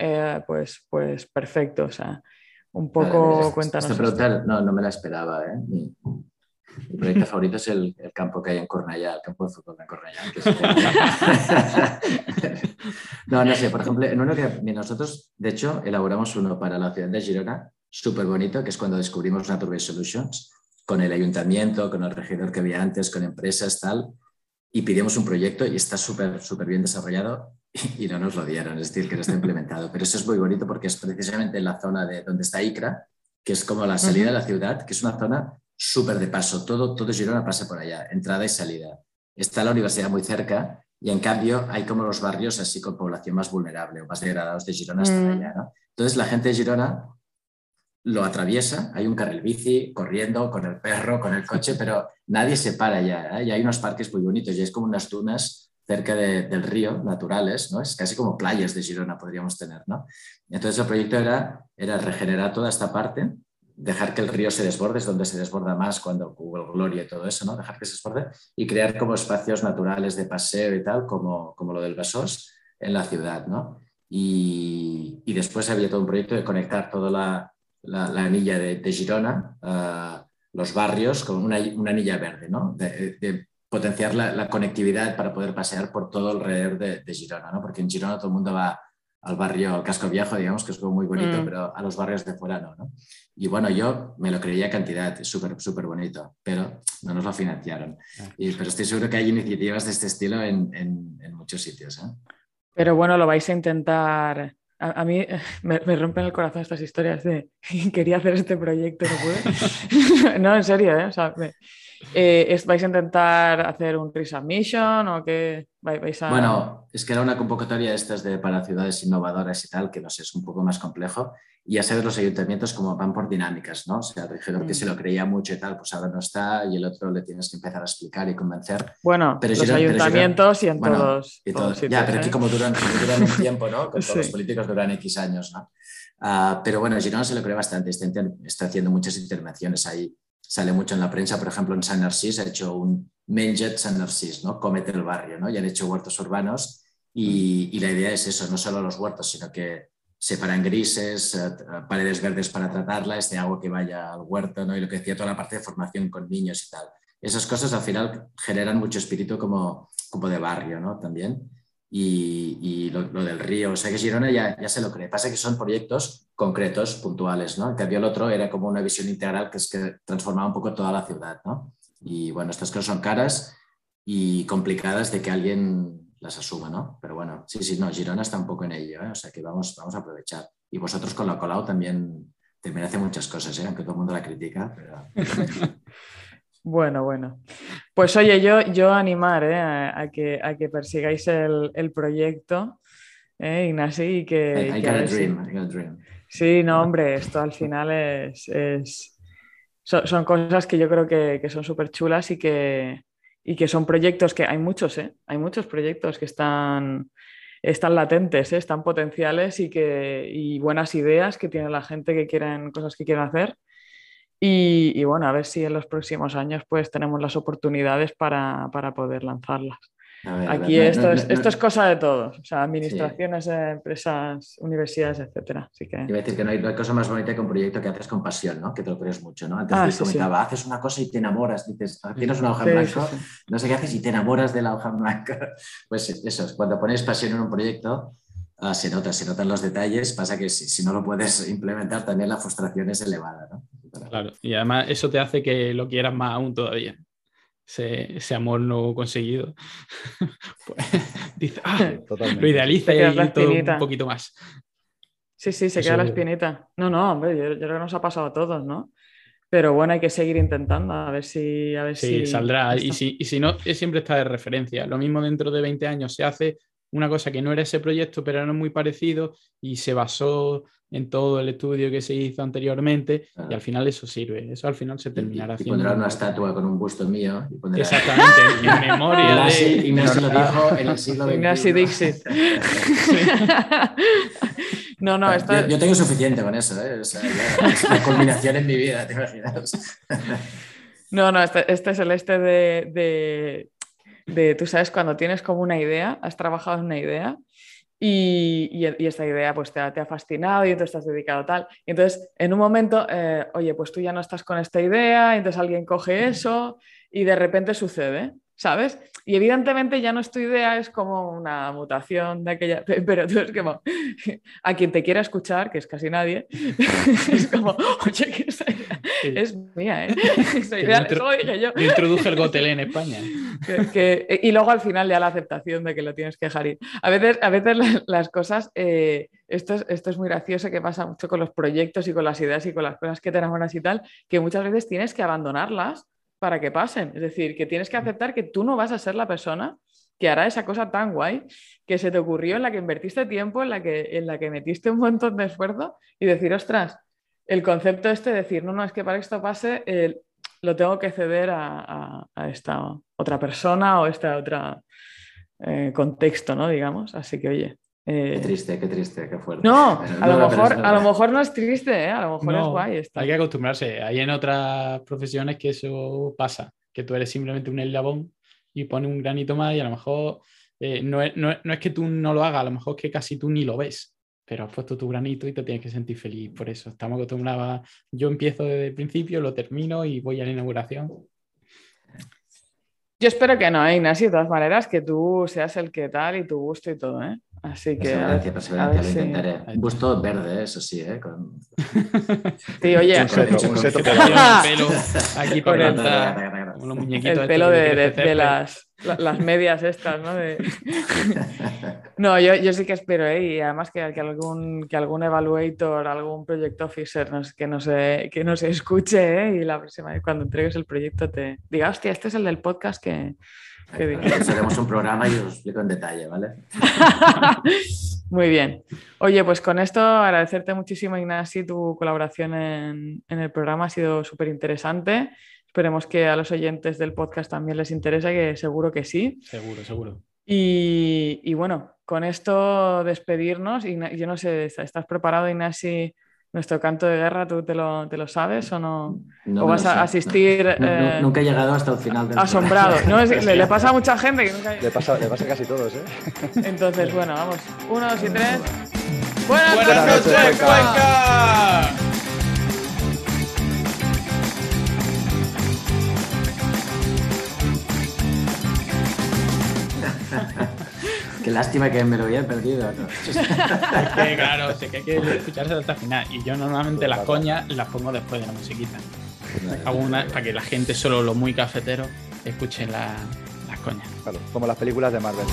pues, pues perfecto. O sea, un poco Vale, cuéntanos. Esta pregunta no, no, me la esperaba. ¿eh? Mi, mi, proyecto favorito es el, el, campo que hay en Cornellà, el campo de fútbol de Cornellà. Es no, no sé, por ejemplo, en uno que nosotros, de hecho, elaboramos uno para la ciudad de Girona, súper bonito, que es cuando descubrimos Nature Solutions, con el ayuntamiento, con el regidor que había antes, con empresas, tal, y pidimos un proyecto y está súper, súper bien desarrollado y no nos lo dieron, es decir, que no está implementado. Pero eso es muy bonito porque es precisamente en la zona de donde está Icra, que es como la salida de la ciudad, que es una zona súper de paso. Todo, todo Girona pasa por allá, entrada y salida. Está la universidad muy cerca y en cambio hay como los barrios así con población más vulnerable o más degradados de Girona hasta mm. allá. ¿no? Entonces la gente de Girona lo atraviesa, hay un carril bici corriendo con el perro, con el coche, pero nadie se para ya. ¿eh? Y hay unos parques muy bonitos y es como unas dunas cerca de, del río, naturales, ¿no? Es casi como playas de Girona podríamos tener, ¿no? Entonces el proyecto era, era regenerar toda esta parte, dejar que el río se desborde, es donde se desborda más cuando el Gloria y todo eso, ¿no? Dejar que se desborde y crear como espacios naturales de paseo y tal, como, como lo del Besós en la ciudad, ¿no? Y, y, después había todo un proyecto de conectar toda la, la, la anilla de, de Girona, uh, los barrios, con una, una anilla verde, ¿no? De, de, potenciar la, la, conectividad para poder pasear por todo alrededor de, de, Girona, ¿no? porque en Girona todo el mundo va al barrio al Casco Viejo, digamos, que es muy bonito, mm. pero a los barrios de fuera no, no. Y bueno, yo me lo creía cantidad, es súper, súper bonito, pero no nos lo financiaron. Y, pero estoy seguro que hay iniciativas de este estilo en, en, en muchos sitios. ¿eh? Pero bueno, lo vais a intentar a, mí me, me, rompen el corazón estas historias de quería hacer este proyecto, no pude. no, en serio, ¿eh? O sea, me, eh, ¿Vais a intentar hacer un resubmission o qué vais a...? Bueno, es que era una convocatoria de estas de, para ciudades innovadoras y tal, que no sé, es un poco más complejo. Y ya sabes los ayuntamientos como van por dinámicas, ¿no? O sea, el regidor mm. que se lo creía mucho y tal, pues ahora no está y el otro le tienes que empezar a explicar y convencer. Bueno, pero los ayuntamientos pero y en bueno, todos, y todos, todos sitios, Ya, pero aquí ¿eh? como duran, duran un tiempo, ¿no? Con todos sí. los políticos duran X años, ¿no? Uh, pero bueno, Girona se lo cree bastante, está, está haciendo muchas intervenciones ahí sale mucho en la prensa, por ejemplo, en San Narcís ha hecho un Menjet San Narcís, ¿no? Comete el barrio, ¿no? Y han hecho huertos urbanos y, la idea es eso, no solo los huertos, sino que separan grises, eh, paredes verdes para tratarla, este agua que vaya al huerto, ¿no? Y lo que decía, toda la parte de formación con niños y tal. Esas cosas al final generan mucho espíritu como, como de barrio, ¿no? También. Y, lo, del río, o sea que Girona ya, ya se lo cree. Pasa que son proyectos concretos, puntuales, ¿no? En cambio el otro era como una visión integral que es que transformaba un poco toda la ciudad, ¿no? Y bueno, estas cosas son caras y complicadas de que alguien las asuma, ¿no? Pero bueno, sí, sí, no, Girona está un poco en ello, ¿eh? o sea que vamos, vamos a aprovechar. Y vosotros con la Colau también te merece muchas cosas, ¿eh? aunque todo el mundo la critica. bueno, bueno. Pues oye, yo, yo animar ¿eh? a, que, a que persigáis el, proyecto, ¿eh? Ignacio, y que... I, got a dream, I got a dream. Sí, no, hombre, esto al final es... es... Son, cosas que yo creo que, que son súper chulas y que, y que son proyectos que hay muchos, ¿eh? hay muchos proyectos que están, están latentes, ¿eh? están potenciales y, que, y buenas ideas que tiene la gente que quieren cosas que quieren hacer. Y, y bueno, a ver si en los próximos años pues tenemos las oportunidades para, para poder lanzarlas. Aquí esto, es, esto es cosa de todos, o sea, administraciones, empresas, universidades, etcétera. Así que... Iba a decir que no hay, cosa más bonita que un proyecto que haces con pasión, ¿no? Que te lo crees mucho, ¿no? Antes ah, comentaba, haces una cosa y te enamoras, dices, ah, tienes una hoja en blanco, no sé qué haces y te enamoras de la hoja en blanco. Pues eso, cuando pones pasión en un proyecto, ah, se nota, se notan los detalles, pasa que si, si, no lo puedes implementar también la frustración es elevada, ¿no? Claro, y además eso te hace que lo quieras más aún todavía ese, amor no conseguido, pues, dice, ah, lo idealiza y todo un poquito más. Sí, sí, se queda la espinita. No, no, hombre, yo, creo que nos ha pasado a todos, ¿no? Pero bueno, hay que seguir intentando, a ver si... A ver sí, saldrá. Y si, y si no, siempre está de referencia. Lo mismo dentro de 20 años se hace una cosa que no era ese proyecto, pero era muy parecido y se basó en todo el estudio que se hizo anteriormente y al final eso sirve, eso al final se terminará haciendo. Y pondrá una estatua con un busto mío. Y Exactamente, en memoria de... Ignacio lo dijo en el siglo XX. Ignacio Dixit. No, no, esto... yo, tengo suficiente con eso, ¿eh? es la culminación en mi vida, te imaginas. No, no, este, este es el este de, de, tú sabes, cuando tienes como una idea, has trabajado en una idea y, esta idea pues te ha, te ha, fascinado y entonces te has dedicado tal. Y entonces en un momento, eh, oye, pues tú ya no estás con esta idea, y entonces alguien coge eso y de repente sucede. ¿sabes? Y evidentemente ya no es tu idea, es como una mutación de aquella, pero tú es como, a quien te quiera escuchar, que es casi nadie, es como, oye, que esa idea es mía, ¿eh? Esa idea, eso lo dije yo. yo. introduje el Gotelé en España. y luego al final ya la aceptación de que lo tienes que dejar ir. A veces, a veces las, cosas, eh, esto, es, esto es muy gracioso que pasa mucho con los proyectos y con las ideas y con las cosas que te enamoras y tal, que muchas veces tienes que abandonarlas para que pasen. Es decir, que tienes que aceptar que tú no vas a ser la persona que hará esa cosa tan guay que se te ocurrió, en la que invertiste tiempo, en la que, en la que metiste un montón de esfuerzo y decir, ostras, el concepto este de decir, no, no, es que para que esto pase, lo tengo que ceder a, esta otra persona o este otro eh, contexto, ¿no? Digamos. Así que, oye, qué eh, triste, qué triste, qué fuerte. No, a, lo, mejor, a lo mejor no es triste, ¿eh? a lo mejor es guay. Hay que acostumbrarse. Hay en otras profesiones que eso pasa, que tú eres simplemente un eslabón y pones un granito más y a lo mejor eh, no, es, no, es, que tú no lo hagas, a lo mejor es que casi tú ni lo ves, pero has puesto tu granito y te tienes que sentir feliz por eso. Estamos acostumbrados yo empiezo desde el principio, lo termino y voy a la inauguración. Yo espero que no, Ignacio, de todas maneras, que tú seas el que tal y tu gusto y todo, ¿eh? Así que. Perseverancia, perseverancia, lo intentaré. Un busto verde, eso sí, ¿eh? Con... Sí, oye. Un seto, un seto pelo aquí por el, el pelo de, de, de las, las, medias estas, ¿no? De... No, yo, yo, sí que espero, ¿eh? Y además que, que, algún, que algún evaluator, algún project officer nos, que, no se, que no se escuche, ¿eh? Y la próxima vez cuando entregues el proyecto te diga, hostia, este es el del podcast que Haremos un programa y os explico en detalle, ¿vale? Muy bien. Oye, pues con esto agradecerte muchísimo, Ignacio, tu colaboración en, el programa ha sido súper interesante. Esperemos que a los oyentes del podcast también les interese, que seguro que sí. Seguro, seguro. Y, bueno, con esto despedirnos. Yo no sé, ¿estás preparado, Ignacio? Nuestro canto de guerra, ¿tú te lo, te lo sabes o no? ¿O vas a asistir? Eh, nunca he llegado hasta el final del Asombrado. No, le, pasa a mucha gente que nunca... Le pasa, le pasa a casi todos, ¿eh? Entonces, bueno, vamos. Uno, dos y tres. Buenas, Buenas noches, Cuenca. Cuenca. Qué lástima que me lo hubiera perdido. ¿no? Es que, claro, sé que hay que escucharse hasta el final. Y yo normalmente las coñas las pongo después de la musiquita. Para que la gente, solo los muy cafeteros, escuchen la- las coñas. Claro, como las películas de Marvel.